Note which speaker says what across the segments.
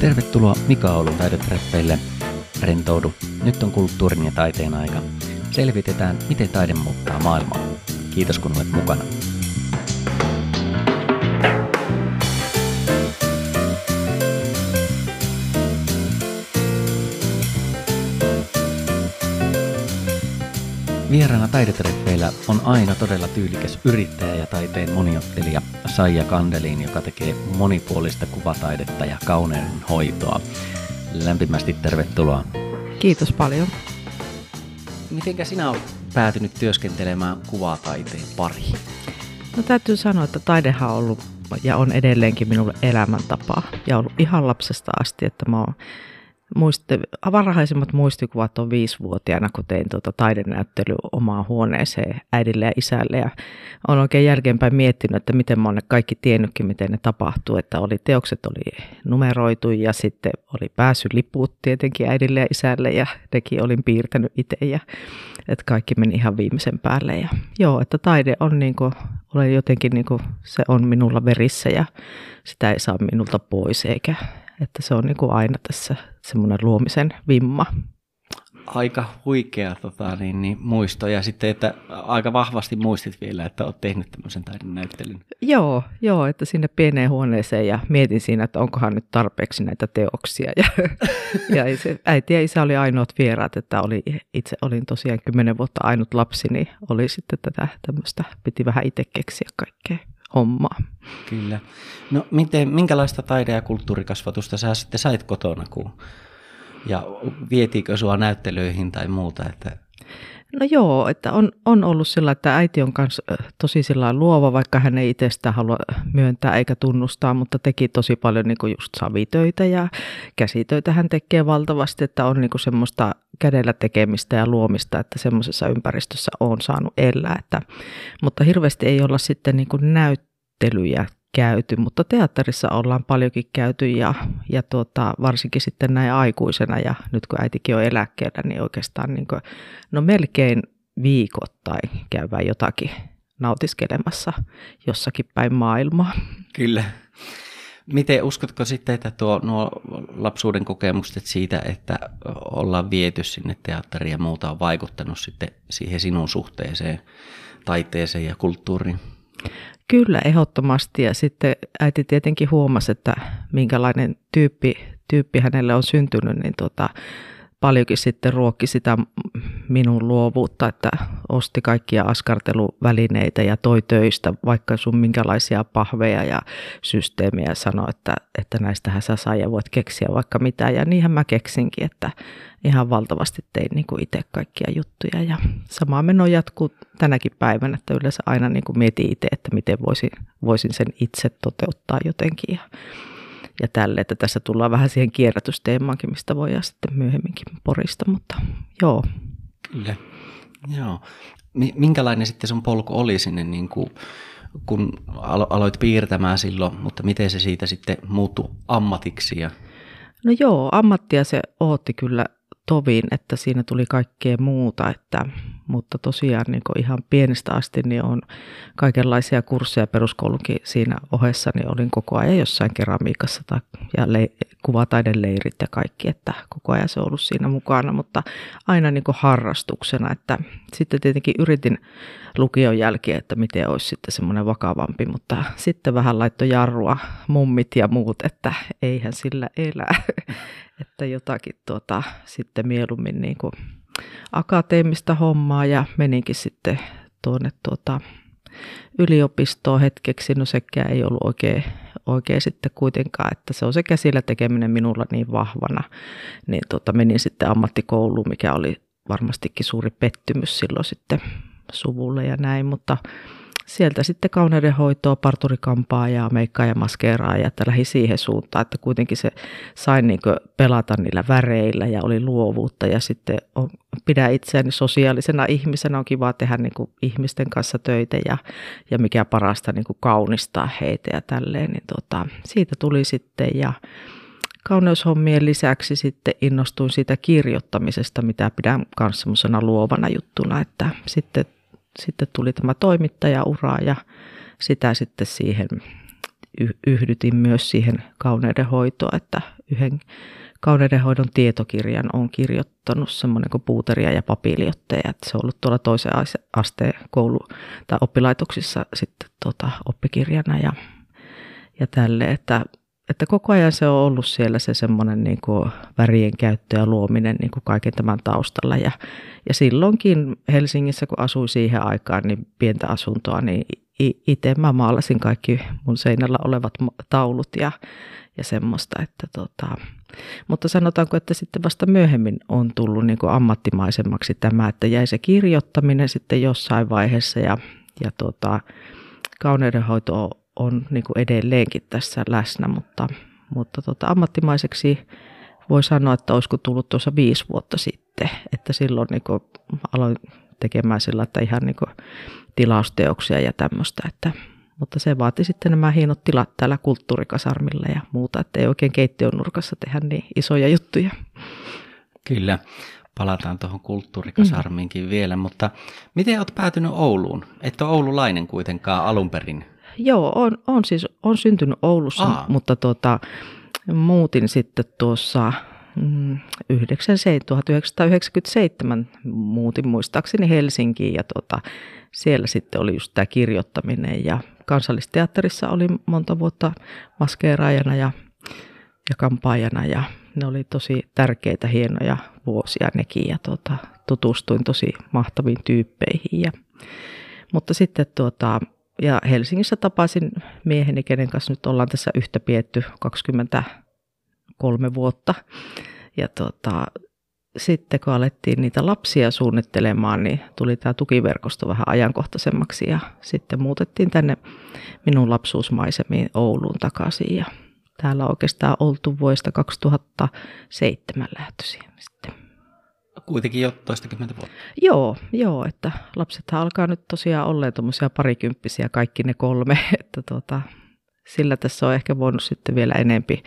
Speaker 1: Tervetuloa Mika Oulun taidetreffeille. Rentoudu. Nyt on kulttuurin ja taiteen aika. Selvitetään, miten taide muuttaa maailmaa. Kiitos kun olet mukana. Vieraana taidetreffeillä on aina todella tyylikäs yrittäjä ja taiteen moniottelija Saija Kandelin, joka tekee monipuolista kuvataidetta ja kauneuden hoitoa. Lämpimästi tervetuloa.
Speaker 2: Kiitos paljon.
Speaker 1: Mitenkä sinä olet päätynyt työskentelemään kuvataiteen pariin?
Speaker 2: No täytyy sanoa, että taidehan on ollut ja on edelleenkin minulle elämäntapa ja ollut ihan lapsesta asti, että mä oon muisti, varhaisimmat muistikuvat on viisivuotiaana, kun tein tuota taidenäyttely omaan huoneeseen äidille ja isälle. Ja olen oikein jälkeenpäin miettinyt, että miten olen kaikki tiennytkin, miten ne tapahtuu. Että oli teokset oli numeroitu ja sitten oli päässyt liput tietenkin äidille ja isälle ja nekin olin piirtänyt itse. Ja, että kaikki meni ihan viimeisen päälle. Ja, joo, että taide on niin kuin, olen jotenkin niin kuin, se on minulla verissä ja sitä ei saa minulta pois eikä, että se on niin kuin aina tässä semmoinen luomisen vimma.
Speaker 1: Aika huikea tota, niin, niin, muisto ja sitten, että aika vahvasti muistit vielä, että olet tehnyt tämmöisen taidenäyttelyn.
Speaker 2: Joo, joo, että sinne pieneen huoneeseen ja mietin siinä, että onkohan nyt tarpeeksi näitä teoksia. Ja, ja se, äiti ja isä oli ainoat vieraat, että oli, itse olin tosiaan kymmenen vuotta ainut lapsi, niin oli sitten tätä tämmöistä, piti vähän itse keksiä kaikkea hommaa.
Speaker 1: Kyllä. No miten, minkälaista taide- ja kulttuurikasvatusta sä sitten sait kotona, kun, ja vietiinkö sua näyttelyihin tai muuta? Että...
Speaker 2: No joo, että on, on ollut sillä, että äiti on myös tosi sillä luova, vaikka hän ei itse sitä halua myöntää eikä tunnustaa, mutta teki tosi paljon niin kuin just savitöitä ja käsitöitä hän tekee valtavasti, että on niin kuin semmoista kädellä tekemistä ja luomista, että semmoisessa ympäristössä on saanut elää. Että, mutta hirveästi ei olla sitten niin kuin näyttelyjä käyty, mutta teatterissa ollaan paljonkin käyty ja, ja tuota, varsinkin sitten näin aikuisena ja nyt kun äitikin on eläkkeellä, niin oikeastaan niin kuin, no melkein viikoittain käyvää jotakin nautiskelemassa jossakin päin maailmaa.
Speaker 1: Kyllä. Miten uskotko sitten, että tuo, nuo lapsuuden kokemukset siitä, että ollaan viety sinne teatteriin ja muuta on vaikuttanut sitten siihen sinun suhteeseen, taiteeseen ja kulttuuriin?
Speaker 2: Kyllä, ehdottomasti. Ja sitten äiti tietenkin huomasi, että minkälainen tyyppi, tyyppi hänelle on syntynyt, niin tuota, paljonkin sitten ruokki sitä minun luovuutta, että osti kaikkia askarteluvälineitä ja toi töistä vaikka sun minkälaisia pahveja ja systeemiä sanoi, että, että näistähän sä saa ja voit keksiä vaikka mitä. Ja niinhän mä keksinkin, että ihan valtavasti tein niin kuin itse kaikkia juttuja ja sama meno jatkuu tänäkin päivänä, että yleensä aina niin kuin mietin itse, että miten voisin, voisin sen itse toteuttaa jotenkin ja ja tälle, että tässä tullaan vähän siihen kierrätysteemaankin, mistä voidaan sitten myöhemminkin porista, mutta joo.
Speaker 1: Kyllä, joo. Minkälainen sitten sun polku oli sinne, niin kuin, kun aloit piirtämään silloin, mutta miten se siitä sitten muuttui ammatiksi? Ja...
Speaker 2: No joo, ammattia se ootti kyllä tovin, että siinä tuli kaikkea muuta, että, mutta tosiaan niin ihan pienestä asti niin on kaikenlaisia kursseja peruskoulunkin siinä ohessa, niin olin koko ajan jossain keramiikassa tai, ja le, kuvataideleirit ja kaikki, että koko ajan se on ollut siinä mukana, mutta aina niin harrastuksena, että sitten tietenkin yritin lukion jälkeen, että miten olisi sitten semmoinen vakavampi, mutta sitten vähän laittoi jarrua mummit ja muut, että eihän sillä elää. että jotakin tuota, sitten mieluummin niin kuin akateemista hommaa ja meninkin sitten tuonne tuota, yliopistoon hetkeksi. No sekään ei ollut oikein, oikein sitten kuitenkaan, että se on se käsillä tekeminen minulla niin vahvana. Niin tuota, menin sitten ammattikouluun, mikä oli varmastikin suuri pettymys silloin sitten suvulle ja näin, mutta sieltä sitten kauneudenhoitoa, parturikampaa ja meikkaa ja maskeeraa ja että lähi siihen suuntaan, että kuitenkin se sai niin pelata niillä väreillä ja oli luovuutta ja sitten on, pidä itseäni sosiaalisena ihmisenä, on kiva tehdä niin ihmisten kanssa töitä ja, ja mikä parasta niin kaunistaa heitä ja tälleen, niin tota, siitä tuli sitten ja kauneushommien lisäksi sitten innostuin siitä kirjoittamisesta, mitä pidän myös semmoisena luovana juttuna, että sitten sitten tuli tämä toimittajaura ja sitä sitten siihen yhdytin myös siihen kauneuden hoitoon, että yhden kauneudenhoidon tietokirjan on kirjoittanut semmoinen kuin puuteria ja papiljottaja. Että se on ollut tuolla toisen asteen koulu- tai oppilaitoksissa sitten tota, oppikirjana ja, ja tälle, että, että koko ajan se on ollut siellä se semmoinen niin värien käyttö ja luominen niin kuin kaiken tämän taustalla. Ja, ja silloinkin Helsingissä, kun asui siihen aikaan, niin pientä asuntoa, niin itse mä maalasin kaikki mun seinällä olevat taulut ja, ja semmoista, että tota, mutta sanotaanko, että sitten vasta myöhemmin on tullut niin kuin ammattimaisemmaksi tämä, että jäi se kirjoittaminen sitten jossain vaiheessa ja, ja tota, kauneudenhoito on niin kuin edelleenkin tässä läsnä, mutta, mutta tota, ammattimaiseksi voi sanoa, että olisiko tullut tuossa viisi vuotta sitten, että silloin niin kuin aloin tekemään sillä, että ihan niin kuin tilausteoksia ja tämmöistä, että mutta se vaati sitten nämä hienot tilat täällä kulttuurikasarmilla ja muuta, että ei oikein keittiön nurkassa tehdä niin isoja juttuja.
Speaker 1: Kyllä, palataan tuohon kulttuurikasarmiinkin mm. vielä, mutta miten olet päätynyt Ouluun? Et ole oululainen kuitenkaan alun perin.
Speaker 2: Joo, on, on siis on syntynyt Oulussa, Aa. mutta tuota, muutin sitten tuossa 1997 mm, muutin muistaakseni Helsinkiin ja tuota, siellä sitten oli just tämä kirjoittaminen ja kansallisteatterissa oli monta vuotta maskeeraajana ja, ja kampaajana ja ne oli tosi tärkeitä, hienoja vuosia nekin ja tuota, tutustuin tosi mahtaviin tyyppeihin. Ja, mutta sitten tuota, ja Helsingissä tapasin mieheni, kenen kanssa nyt ollaan tässä yhtä pietty 23 vuotta. Ja tuota, sitten kun alettiin niitä lapsia suunnittelemaan, niin tuli tämä tukiverkosto vähän ajankohtaisemmaksi ja sitten muutettiin tänne minun lapsuusmaisemiin Ouluun takaisin ja täällä oikeastaan oltu vuodesta 2007 lähtöisin sitten.
Speaker 1: Kuitenkin jo toistakymmentä vuotta.
Speaker 2: Joo, joo, että lapsethan alkaa nyt tosiaan olleen tuommoisia parikymppisiä kaikki ne kolme, että tuota, sillä tässä on ehkä voinut sitten vielä enempi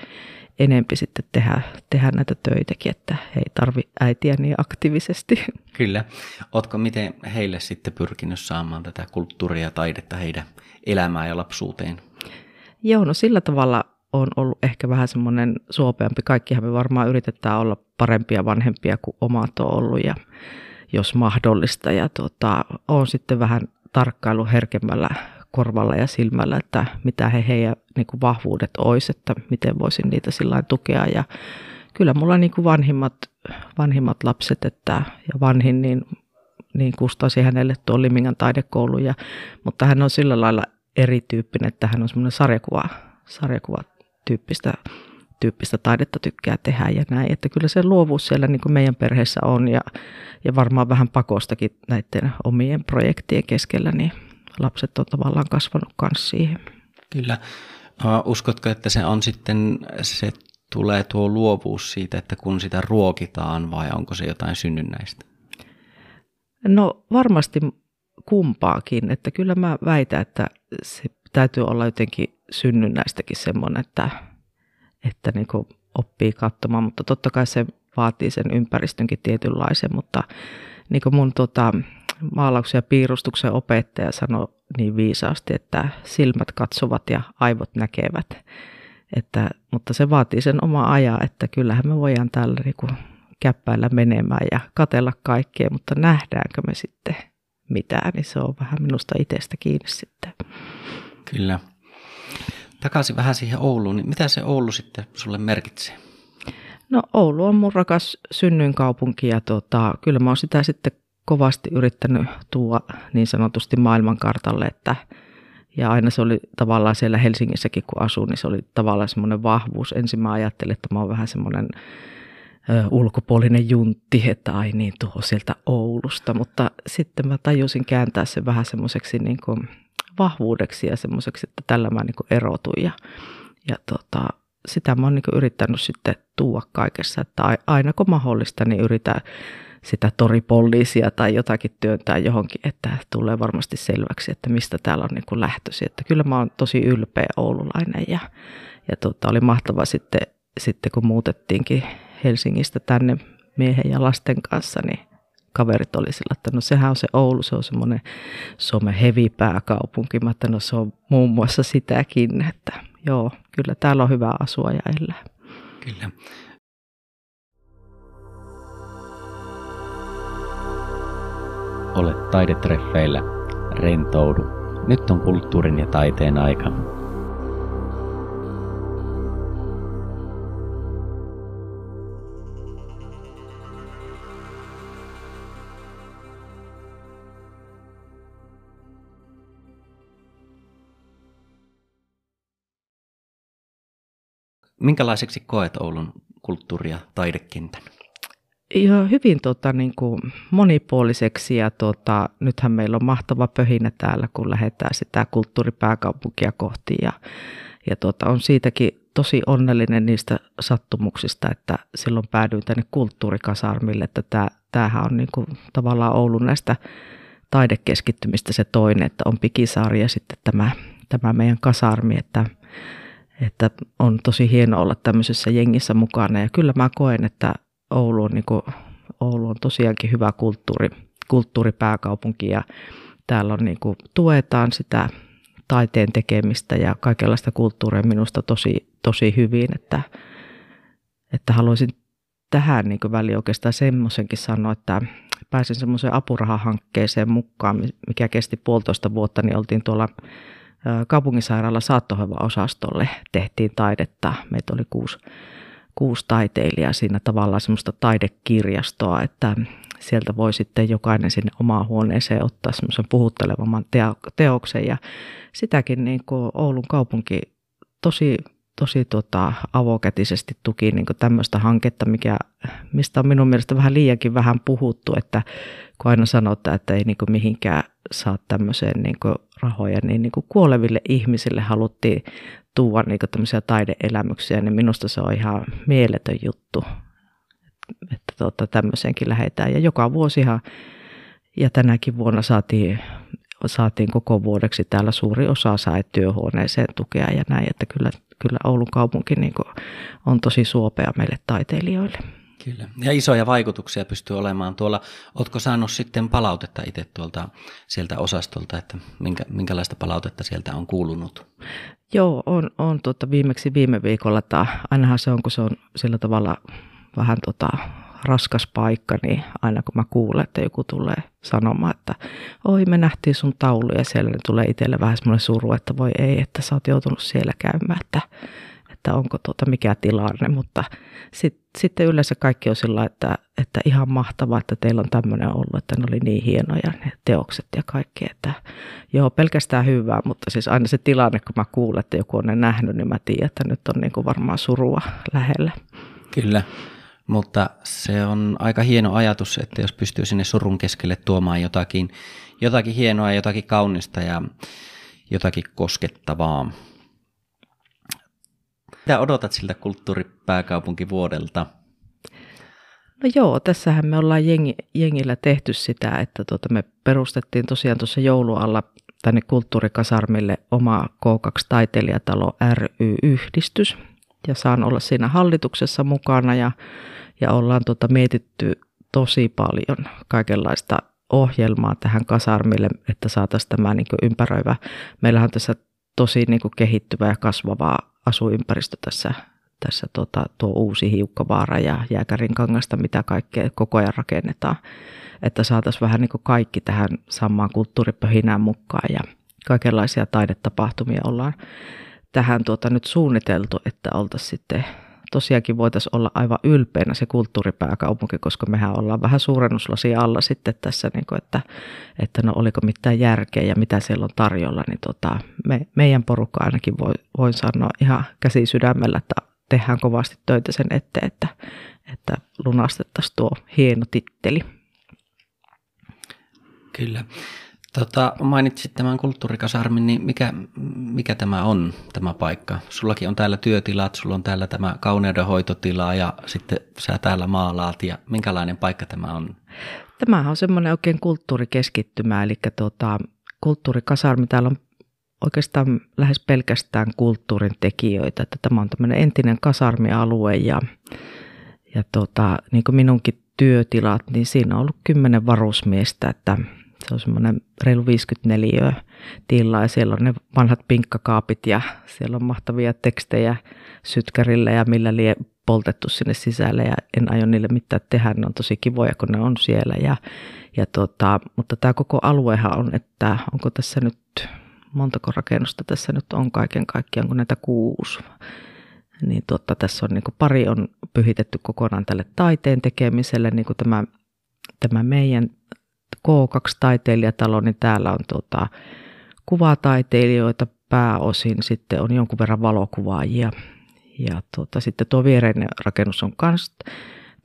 Speaker 2: enempi sitten tehdä, tehdä näitä töitäkin, että ei tarvi äitiä niin aktiivisesti.
Speaker 1: Kyllä. Oletko miten heille sitten pyrkinyt saamaan tätä kulttuuria ja taidetta heidän elämään ja lapsuuteen?
Speaker 2: Joo, no sillä tavalla on ollut ehkä vähän semmoinen suopeampi. Kaikkihan me varmaan yritetään olla parempia vanhempia kuin omat on ollut ja jos mahdollista. Ja tuota, on sitten vähän tarkkailu herkemmällä korvalla ja silmällä, että mitä he heidän niin kuin vahvuudet olisi, että miten voisin niitä sillä tukea. Ja kyllä mulla niin kuin vanhimmat, vanhimmat lapset että, ja vanhin, niin, niin kustasi hänelle tuon Limingan taidekoulu, ja, mutta hän on sillä lailla erityyppinen, että hän on semmoinen sarjakuva, sarjakuva tyyppistä, tyyppistä taidetta tykkää tehdä ja näin. Että kyllä se luovuus siellä niin kuin meidän perheessä on ja, ja varmaan vähän pakostakin näiden omien projektien keskellä, niin lapset on tavallaan kasvanut kanssa siihen.
Speaker 1: Kyllä. Uskotko, että se on sitten, se tulee tuo luovuus siitä, että kun sitä ruokitaan vai onko se jotain synnynnäistä?
Speaker 2: No varmasti kumpaakin, että kyllä mä väitän, että se täytyy olla jotenkin synnynnäistäkin semmoinen, että, että niin oppii katsomaan, mutta totta kai se vaatii sen ympäristönkin tietynlaisen, mutta niin kuin mun tota, maalauksen ja piirustuksen opettaja sanoi niin viisaasti, että silmät katsovat ja aivot näkevät. Että, mutta se vaatii sen oma ajan, että kyllähän me voidaan täällä niin käppäillä menemään ja katella kaikkea, mutta nähdäänkö me sitten mitään, niin se on vähän minusta itsestä kiinni sitten.
Speaker 1: Kyllä. Takaisin vähän siihen Ouluun, niin mitä se Oulu sitten sulle merkitsee?
Speaker 2: No Oulu on mun rakas synnyinkaupunki ja tota, kyllä mä oon sitä sitten kovasti yrittänyt tuoda niin sanotusti maailmankartalle, että ja aina se oli tavallaan siellä Helsingissäkin, kun asuin, niin se oli tavallaan semmoinen vahvuus. Ensin mä ajattelin, että mä oon vähän semmoinen ö, ulkopuolinen juntti, että ai niin, tuo sieltä Oulusta. Mutta sitten mä tajusin kääntää sen vähän semmoiseksi niin kuin vahvuudeksi ja semmoiseksi, että tällä mä niin erotun. Ja, ja tota, sitä mä oon niin yrittänyt sitten tuoda kaikessa, että aina kun mahdollista, niin yritän sitä toripoliisia tai jotakin työntää johonkin, että tulee varmasti selväksi, että mistä täällä on niin lähtösi. Että kyllä mä oon tosi ylpeä oululainen ja, ja tota, oli mahtava sitten, sitten, kun muutettiinkin Helsingistä tänne miehen ja lasten kanssa, niin kaverit oli sillä, että no sehän on se Oulu, se on semmoinen some heavy pääkaupunki. Mä että no se on muun muassa sitäkin, että joo, kyllä täällä on hyvä asua ja elää.
Speaker 1: Kyllä. Ole taidetreffeillä. Rentoudu. Nyt on kulttuurin ja taiteen aika. Minkälaiseksi koet Oulun kulttuuri- ja taidekentän?
Speaker 2: Joo, hyvin tota, niin kuin monipuoliseksi ja tota, nythän meillä on mahtava pöhinä täällä, kun lähdetään sitä kulttuuripääkaupunkia kohti ja, ja tota, on siitäkin tosi onnellinen niistä sattumuksista, että silloin päädyin tänne kulttuurikasarmille, että tämä, tämähän on niin kuin, tavallaan Oulun näistä taidekeskittymistä se toinen, että on Pikisaari ja sitten tämä, tämä meidän kasarmi, että että on tosi hieno olla tämmöisessä jengissä mukana. Ja kyllä mä koen, että Oulu on, niin kuin, Oulu on tosiaankin hyvä kulttuuri, kulttuuripääkaupunki ja täällä on niin kuin, tuetaan sitä taiteen tekemistä ja kaikenlaista kulttuuria minusta tosi, tosi hyvin, että, että haluaisin tähän niin väliin oikeastaan semmoisenkin sanoa, että pääsin semmoiseen apurahahankkeeseen mukaan, mikä kesti puolitoista vuotta, niin oltiin tuolla kaupunginsairaala saattohoiva-osastolle tehtiin taidetta. Meitä oli kuusi, kuusi taiteilijaa siinä tavallaan semmoista taidekirjastoa, että sieltä voi sitten jokainen sinne omaan huoneeseen ottaa semmoisen puhuttelevamman teoksen ja sitäkin niin kuin Oulun kaupunki tosi, tosi tota, avokätisesti tuki niin tämmöistä hanketta, mikä, mistä on minun mielestä vähän liiankin vähän puhuttu, että kun aina sanotaan, että ei niin mihinkään saa tämmöiseen niin kuin rahoja, niin, niin kuin kuoleville ihmisille haluttiin tuoda niin kuin tämmöisiä taideelämyksiä, niin minusta se on ihan mieletön juttu, että tuota, tämmöiseenkin lähdetään. Ja joka vuosihan, ja tänäkin vuonna saatiin, saatiin koko vuodeksi täällä suuri osa sai työhuoneeseen tukea ja näin, että kyllä, kyllä Oulun kaupunki niin on tosi suopea meille taiteilijoille.
Speaker 1: Kyllä. Ja isoja vaikutuksia pystyy olemaan tuolla. Oletko saanut sitten palautetta itse tuolta sieltä osastolta, että minkä, minkälaista palautetta sieltä on kuulunut?
Speaker 2: Joo, on, on tuota, viimeksi viime viikolla, että ainahan se on, kun se on sillä tavalla vähän tota, raskas paikka, niin aina kun mä kuulen, että joku tulee sanomaan, että oi me nähtiin sun taulu ja siellä niin tulee itselle vähän semmoinen suru, että voi ei, että sä oot joutunut siellä käymään, että että onko tuota mikä tilanne, mutta sit, sitten yleensä kaikki on sillä, että, että ihan mahtavaa, että teillä on tämmöinen ollut, että ne oli niin hienoja ne teokset ja kaikki, että joo, pelkästään hyvää, mutta siis aina se tilanne, kun mä kuulen, että joku on ne nähnyt, niin mä tiedän, että nyt on niin kuin varmaan surua lähellä.
Speaker 1: Kyllä, mutta se on aika hieno ajatus, että jos pystyy sinne surun keskelle tuomaan jotakin, jotakin hienoa, jotakin kaunista ja jotakin koskettavaa. Mitä odotat siltä kulttuuripääkaupunkivuodelta?
Speaker 2: No joo, tässähän me ollaan jengi, jengillä tehty sitä, että tuota me perustettiin tosiaan tuossa joulualla tänne kulttuurikasarmille oma K2-taiteilijatalo ry-yhdistys. Ja saan olla siinä hallituksessa mukana ja, ja ollaan tuota mietitty tosi paljon kaikenlaista ohjelmaa tähän kasarmille, että saataisiin tämä niin ympäröivä. Meillähän on tässä tosi niin kehittyvä ja kasvavaa asuinympäristö tässä, tässä tota, tuo uusi hiukkavaara ja jääkärin kangasta, mitä kaikkea koko ajan rakennetaan. Että saataisiin vähän niin kuin kaikki tähän samaan kulttuuripöhinään mukaan ja kaikenlaisia taidetapahtumia ollaan tähän tuota nyt suunniteltu, että oltaisiin sitten tosiaankin voitaisiin olla aivan ylpeänä se kulttuuripääkaupunki, koska mehän ollaan vähän suurennuslasi alla sitten tässä, niin kuin, että, että no oliko mitään järkeä ja mitä siellä on tarjolla, niin tota, me, meidän porukka ainakin voi, voin sanoa ihan käsi sydämellä, että tehdään kovasti töitä sen eteen, että, että lunastettaisiin tuo hieno titteli.
Speaker 1: Kyllä. Tota, mainitsit tämän kulttuurikasarmin, niin mikä, mikä tämä on, tämä paikka? Sullakin on täällä työtilat, sulla on täällä tämä kauneudenhoitotila ja sitten sä täällä maalaat ja minkälainen paikka tämä on?
Speaker 2: Tämä on semmoinen oikein kulttuurikeskittymä, eli tuota, kulttuurikasarmi, täällä on oikeastaan lähes pelkästään kulttuurin tekijöitä, että tämä on tämmöinen entinen kasarmialue ja, ja tuota, niin kuin minunkin työtilat, niin siinä on ollut kymmenen varusmiestä, että se on semmoinen reilu 54 tilaa ja siellä on ne vanhat pinkkakaapit ja siellä on mahtavia tekstejä sytkärillä ja millä lie poltettu sinne sisälle ja en aio niille mitään tehdä. Ne on tosi kivoja, kun ne on siellä. Ja, ja tota, mutta tämä koko aluehan on, että onko tässä nyt, montako rakennusta tässä nyt on kaiken kaikkiaan, onko näitä kuusi. Niin tota, tässä on niin pari on pyhitetty kokonaan tälle taiteen tekemiselle, niin kuin tämä, tämä meidän K2-taiteilijatalo, niin täällä on tota, kuvataiteilijoita pääosin, sitten on jonkun verran valokuvaajia. Ja tuota, sitten tuo viereinen rakennus on myös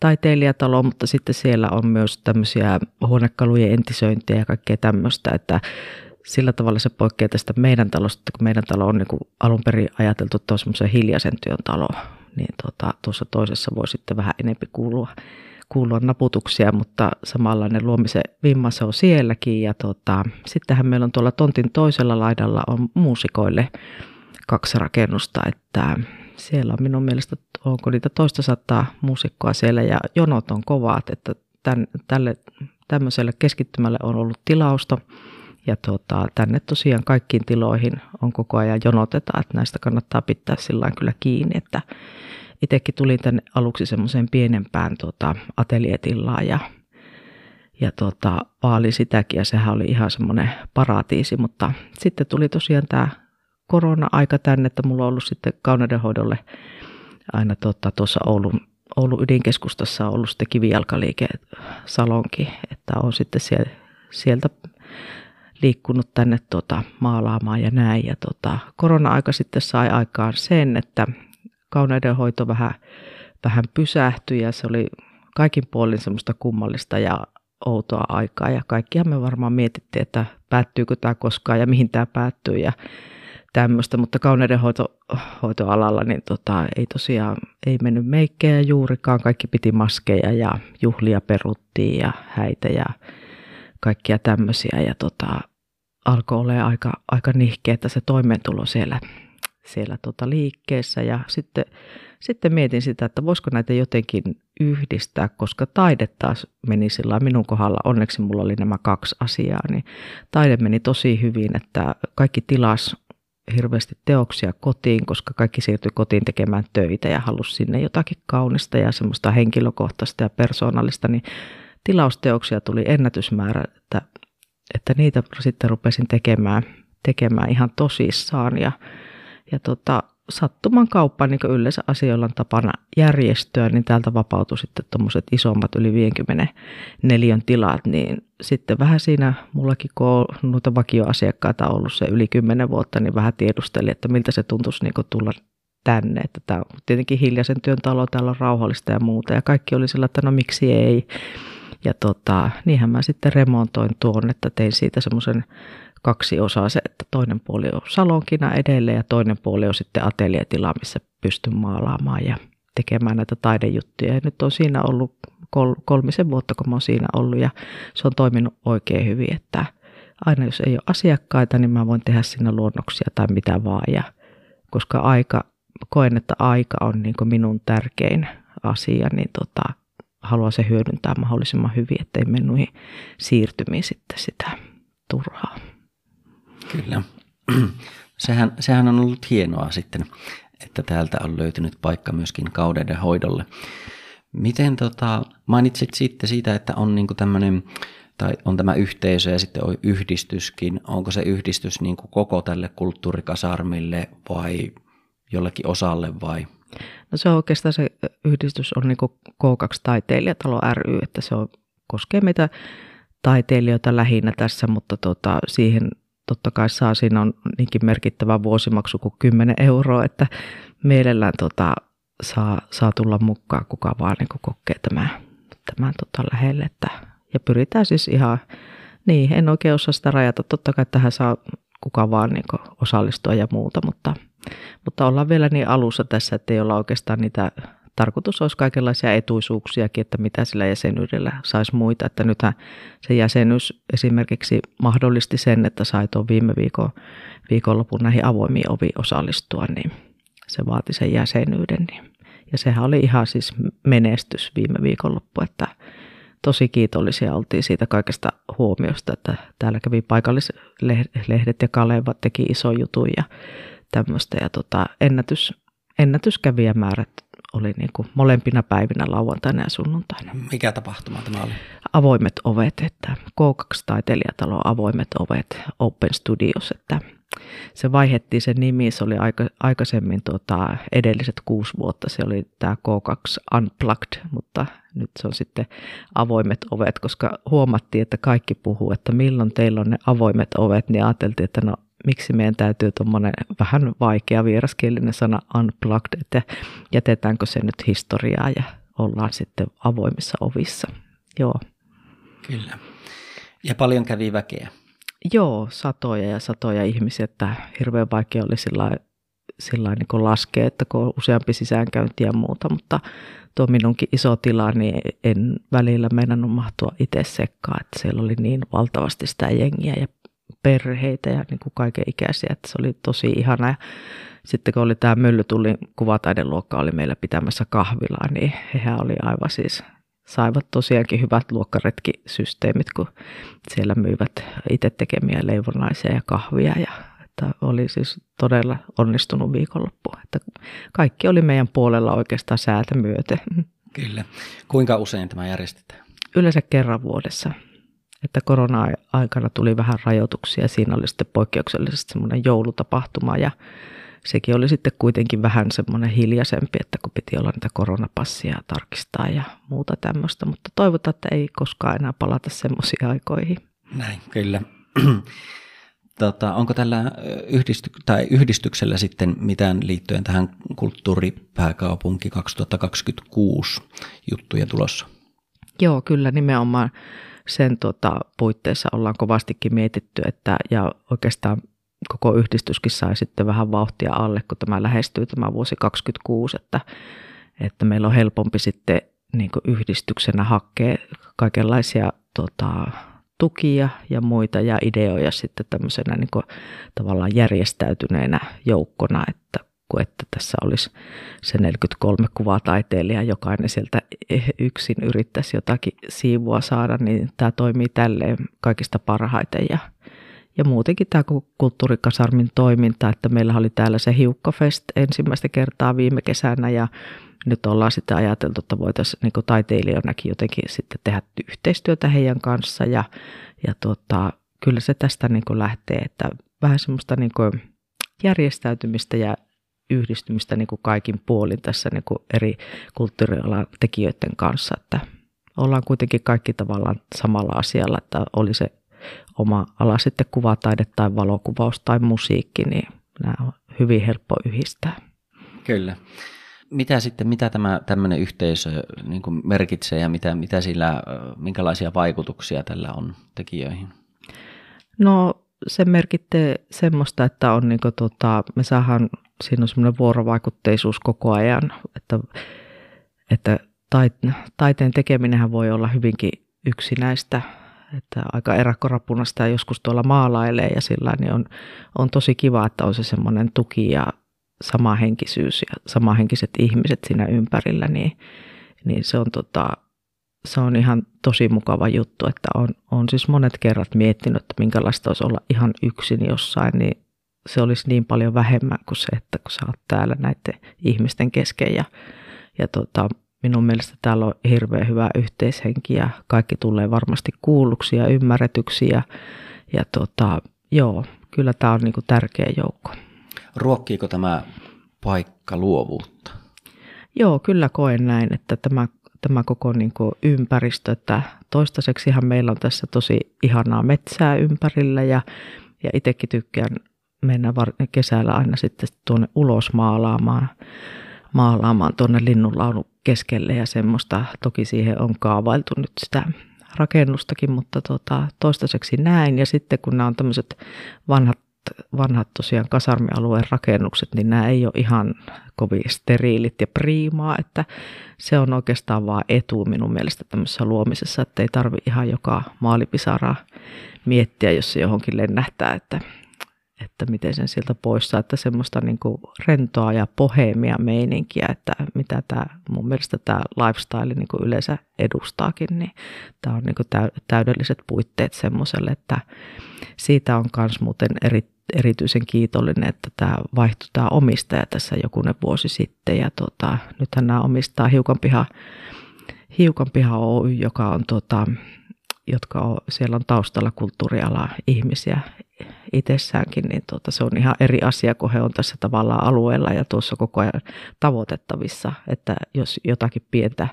Speaker 2: taiteilijatalo, mutta sitten siellä on myös tämmöisiä huonekalujen entisöintejä ja kaikkea tämmöistä, että sillä tavalla se poikkeaa tästä meidän talosta, kun meidän talo on niin alun perin ajateltu, että on semmoisen hiljaisen työn talo, niin tuota, tuossa toisessa voi sitten vähän enempi kuulua, kuulua naputuksia, mutta samanlainen luomisen vimma se on sielläkin. Ja tuota, sittenhän meillä on tuolla tontin toisella laidalla on muusikoille kaksi rakennusta, että siellä on minun mielestä, onko niitä toista sataa muusikkoa siellä ja jonot on kovat, että tämän, tälle, tämmöiselle keskittymälle on ollut tilausta. Ja tuota, tänne tosiaan kaikkiin tiloihin on koko ajan jonotetaan, että näistä kannattaa pitää sillä kyllä kiinni, että itsekin tulin tänne aluksi semmoiseen pienempään tuota, atelietillaan ja, ja tuota, vaali sitäkin ja sehän oli ihan semmoinen paratiisi, mutta sitten tuli tosiaan tämä korona-aika tänne, että mulla on ollut sitten kauneudenhoidolle aina tuota, tuossa Oulun, Oulun ydinkeskustassa on ollut sitten kivijalkaliike salonki, että on sitten sieltä, sieltä liikkunut tänne tuota, maalaamaan ja näin. Ja tuota, korona-aika sitten sai aikaan sen, että kauneudenhoito vähän, vähän pysähtyi ja se oli kaikin puolin semmoista kummallista ja outoa aikaa. Ja kaikkihan me varmaan mietittiin, että päättyykö tämä koskaan ja mihin tämä päättyy ja tämmöistä, mutta kauneudenhoitoalalla niin tota, ei tosiaan ei mennyt meikkejä juurikaan, kaikki piti maskeja ja juhlia peruttiin ja häitä ja kaikkia tämmöisiä. Ja tota, alkoi olla aika, aika nihkeä, että se toimeentulo siellä, siellä tota liikkeessä. Ja sitten, sitten mietin sitä, että voisiko näitä jotenkin yhdistää, koska taide taas meni sillä minun kohdalla, onneksi mulla oli nämä kaksi asiaa, niin taide meni tosi hyvin, että kaikki tilas hirveästi teoksia kotiin, koska kaikki siirtyi kotiin tekemään töitä ja halusi sinne jotakin kaunista ja semmoista henkilökohtaista ja persoonallista, niin tilausteoksia tuli ennätysmäärä, että, että niitä sitten rupesin tekemään, tekemään ihan tosissaan. Ja, ja tota, sattuman kauppa, niin kuin yleensä asioilla on tapana järjestöä, niin täältä vapautui sitten tuommoiset isommat yli 50 neliön tilat, niin sitten vähän siinä mullakin, kun on noita vakioasiakkaita ollut se yli 10 vuotta, niin vähän tiedusteli, että miltä se tuntuisi niin tulla tänne. Että tämä on tietenkin hiljaisen työn talo, täällä on rauhallista ja muuta. Ja kaikki oli sillä, että no miksi ei. Ja tota, niinhän mä sitten remontoin tuon, että tein siitä semmoisen kaksi osaa se, että toinen puoli on salonkina edelleen ja toinen puoli on sitten atelietila, missä pystyn maalaamaan ja tekemään näitä taidejuttuja. Ja nyt on siinä ollut kol- kolmisen vuotta, kun mä oon siinä ollut ja se on toiminut oikein hyvin, että aina jos ei ole asiakkaita, niin mä voin tehdä sinne luonnoksia tai mitä vaan. Ja koska aika, koen, että aika on niin minun tärkein asia, niin tota, haluan se hyödyntää mahdollisimman hyvin, ettei noihin siirtymiin sitten sitä turhaa.
Speaker 1: Kyllä. Sehän, sehän on ollut hienoa sitten, että täältä on löytynyt paikka myöskin kaudeiden hoidolle. Miten tota, mainitsit sitten siitä, että on niinku tämmöinen tai on tämä yhteisö ja sitten on yhdistyskin. Onko se yhdistys niin kuin koko tälle kulttuurikasarmille vai jollekin osalle vai?
Speaker 2: No se on oikeastaan se yhdistys on niin kuin K2 Taiteilijatalo ry, että se on, koskee meitä taiteilijoita lähinnä tässä, mutta tota, siihen totta kai saa, siinä on niinkin merkittävä vuosimaksu kuin 10 euroa, että mielellään tota, saa, saa tulla mukaan, kuka vaan niin kokee tämän, tämän tota lähelle. Että, ja pyritään siis ihan, niin en oikein osaa sitä rajata, totta kai tähän saa kuka vaan niin osallistua ja muuta, mutta, mutta ollaan vielä niin alussa tässä, että ei olla oikeastaan niitä tarkoitus olisi kaikenlaisia etuisuuksiakin, että mitä sillä jäsenyydellä saisi muita. Että nythän se jäsenyys esimerkiksi mahdollisti sen, että sai tuon viime viikon, viikonlopun näihin avoimiin ovi osallistua, niin se vaati sen jäsenyyden. Niin. Ja sehän oli ihan siis menestys viime viikonloppu, että tosi kiitollisia oltiin siitä kaikesta huomiosta, että täällä kävi paikallislehdet ja Kaleva teki iso jutun ja tämmöistä. Ja tota, ennätys, ennätyskävijämäärät oli niin kuin molempina päivinä lauantaina ja sunnuntaina.
Speaker 1: Mikä tapahtuma tämä oli?
Speaker 2: Avoimet ovet, että K2-taiteilijatalo Avoimet ovet, Open Studios, että se vaihettiin se nimi, se oli aika, aikaisemmin tuota, edelliset kuusi vuotta, se oli tämä K2 Unplugged, mutta nyt se on sitten avoimet ovet, koska huomattiin, että kaikki puhuu, että milloin teillä on ne avoimet ovet, niin ajateltiin, että no miksi meidän täytyy tuommoinen vähän vaikea vieraskielinen sana unplugged, että jätetäänkö se nyt historiaa ja ollaan sitten avoimissa ovissa. Joo.
Speaker 1: Kyllä. Ja paljon kävi väkeä.
Speaker 2: Joo, satoja ja satoja ihmisiä, että hirveän vaikea oli sillä sillä niin laskea, että kun on useampi sisäänkäynti ja muuta, mutta tuo minunkin iso tila, niin en välillä meinannut mahtua itse sekkaan, että siellä oli niin valtavasti sitä jengiä ja perheitä ja niin kuin kaiken ikäisiä, että se oli tosi ihana. Ja sitten kun oli tämä Myllytullin kuvataideluokka oli meillä pitämässä kahvilaa, niin hehän oli aivan siis, saivat tosiaankin hyvät luokkaretkisysteemit, kun siellä myivät itse tekemiä leivonaisia ja kahvia ja että oli siis todella onnistunut viikonloppu. Että kaikki oli meidän puolella oikeastaan säätä myöten.
Speaker 1: Kyllä. Kuinka usein tämä järjestetään?
Speaker 2: Yleensä kerran vuodessa korona-aikana tuli vähän rajoituksia. Siinä oli sitten poikkeuksellisesti semmoinen joulutapahtuma ja sekin oli sitten kuitenkin vähän semmoinen hiljaisempi, että kun piti olla niitä koronapassia tarkistaa ja muuta tämmöistä. Mutta toivotaan, että ei koskaan enää palata semmoisiin aikoihin.
Speaker 1: Näin, kyllä. Tota, onko tällä yhdisty- tai yhdistyksellä sitten mitään liittyen tähän kulttuuripääkaupunki 2026 juttuja tulossa?
Speaker 2: Joo, kyllä nimenomaan sen tota, puitteissa ollaan kovastikin mietitty, että ja oikeastaan koko yhdistyskin sai sitten vähän vauhtia alle, kun tämä lähestyy tämä vuosi 2026, että, että meillä on helpompi sitten niin yhdistyksenä hakea kaikenlaisia tota, tukia ja muita ja ideoja sitten tämmöisenä niin kuin, tavallaan järjestäytyneenä joukkona, että kuin että tässä olisi se 43 kuvataiteilijaa, jokainen sieltä yksin yrittäisi jotakin siivua saada, niin tämä toimii tälleen kaikista parhaiten. Ja, ja muutenkin tämä kulttuurikasarmin toiminta, että meillä oli täällä se Hiukkafest ensimmäistä kertaa viime kesänä ja nyt ollaan sitten ajateltu, että voitaisiin niin taiteilijoinakin jotenkin sitten tehdä yhteistyötä heidän kanssa ja, ja tuota, kyllä se tästä niin lähtee, että vähän semmoista niin järjestäytymistä ja yhdistymistä niin kuin kaikin puolin tässä niin kuin eri kulttuurialan tekijöiden kanssa, että ollaan kuitenkin kaikki tavallaan samalla asialla, että oli se oma ala sitten kuvataide tai valokuvaus tai musiikki, niin nämä on hyvin helppo yhdistää.
Speaker 1: Kyllä. Mitä sitten, mitä tämä tämmöinen yhteisö niin kuin merkitsee ja mitä, mitä sillä, minkälaisia vaikutuksia tällä on tekijöihin?
Speaker 2: No se merkittää semmoista, että on niin kuin, tota, me saadaan siinä on semmoinen vuorovaikutteisuus koko ajan, että, että taiteen tekeminenhän voi olla hyvinkin yksinäistä, että aika erakkorapunasta ja joskus tuolla maalailee ja sillä niin on, on tosi kiva, että on se semmoinen tuki ja samahenkisyys ja samahenkiset ihmiset siinä ympärillä, niin, niin se, on tota, se on ihan tosi mukava juttu, että on, on siis monet kerrat miettinyt, että minkälaista olisi olla ihan yksin jossain, niin se olisi niin paljon vähemmän kuin se, että kun sä oot täällä näiden ihmisten kesken ja, ja tota, minun mielestä täällä on hirveän hyvä yhteishenki ja kaikki tulee varmasti kuulluksi ja ymmärretyksi ja, ja tota, joo, kyllä tämä on niinku tärkeä joukko.
Speaker 1: Ruokkiiko tämä paikka luovuutta?
Speaker 2: Joo, kyllä koen näin, että tämä, tämä koko niin kuin ympäristö, että toistaiseksihan meillä on tässä tosi ihanaa metsää ympärillä ja, ja itsekin tykkään mennä kesällä aina sitten tuonne ulos maalaamaan, maalaamaan tuonne linnunlaulun keskelle ja semmoista. Toki siihen on kaavailtu nyt sitä rakennustakin, mutta tota, toistaiseksi näin. Ja sitten kun nämä on tämmöiset vanhat, vanhat tosiaan kasarmialueen rakennukset, niin nämä ei ole ihan kovin steriilit ja priimaa, että se on oikeastaan vaan etu minun mielestä tämmöisessä luomisessa, että ei tarvi ihan joka maalipisaraa miettiä, jos se johonkin lennähtää, että että miten sen sieltä pois saa, että semmoista niin kuin rentoa ja poheemia meininkiä, että mitä tämä, mun mielestä tämä lifestyle niin kuin yleensä edustaakin, niin tämä on niin kuin täydelliset puitteet semmoiselle, että siitä on myös muuten eri, erityisen kiitollinen, että tämä vaihtui tämä omistaja tässä jokunen vuosi sitten. Ja tota, nythän nämä omistaa hiukan piha, hiukan piha Oy, joka on tota, jotka on, siellä on taustalla kulttuuriala ihmisiä itsessäänkin, niin tuota, se on ihan eri asia, kun he on tässä tavallaan alueella ja tuossa koko ajan tavoitettavissa, että jos jotakin pientä,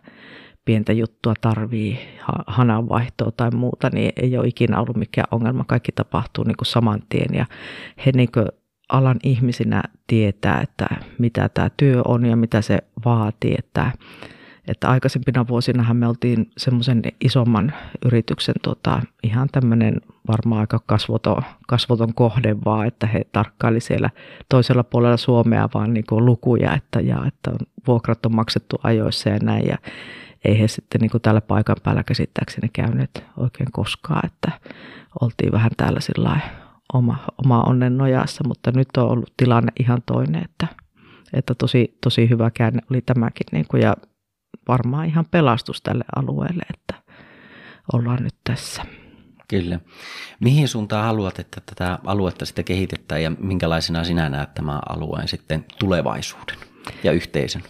Speaker 2: pientä juttua tarvii, hananvaihtoa tai muuta, niin ei ole ikinä ollut mikään ongelma. Kaikki tapahtuu niin kuin saman tien ja he niin kuin alan ihmisinä tietää, että mitä tämä työ on ja mitä se vaatii, että että aikaisempina vuosinahan me oltiin semmoisen isomman yrityksen tota, ihan tämmöinen varmaan aika kasvoton, kasvoton kohde vaan, että he tarkkaili siellä toisella puolella Suomea vaan niin kuin lukuja, että, ja, että vuokrat on maksettu ajoissa ja näin. Ja ei he sitten niin kuin täällä paikan päällä käsittääkseni käyneet oikein koskaan, että oltiin vähän täällä sillä oma, oma onnen nojassa, mutta nyt on ollut tilanne ihan toinen, että, että tosi, tosi hyvä käänne oli tämäkin. Niin kuin, ja varmaan ihan pelastus tälle alueelle, että ollaan nyt tässä.
Speaker 1: Kyllä. Mihin suuntaan haluat, että tätä aluetta sitten kehitetään ja minkälaisena sinä näet tämän alueen sitten tulevaisuuden ja yhteisön?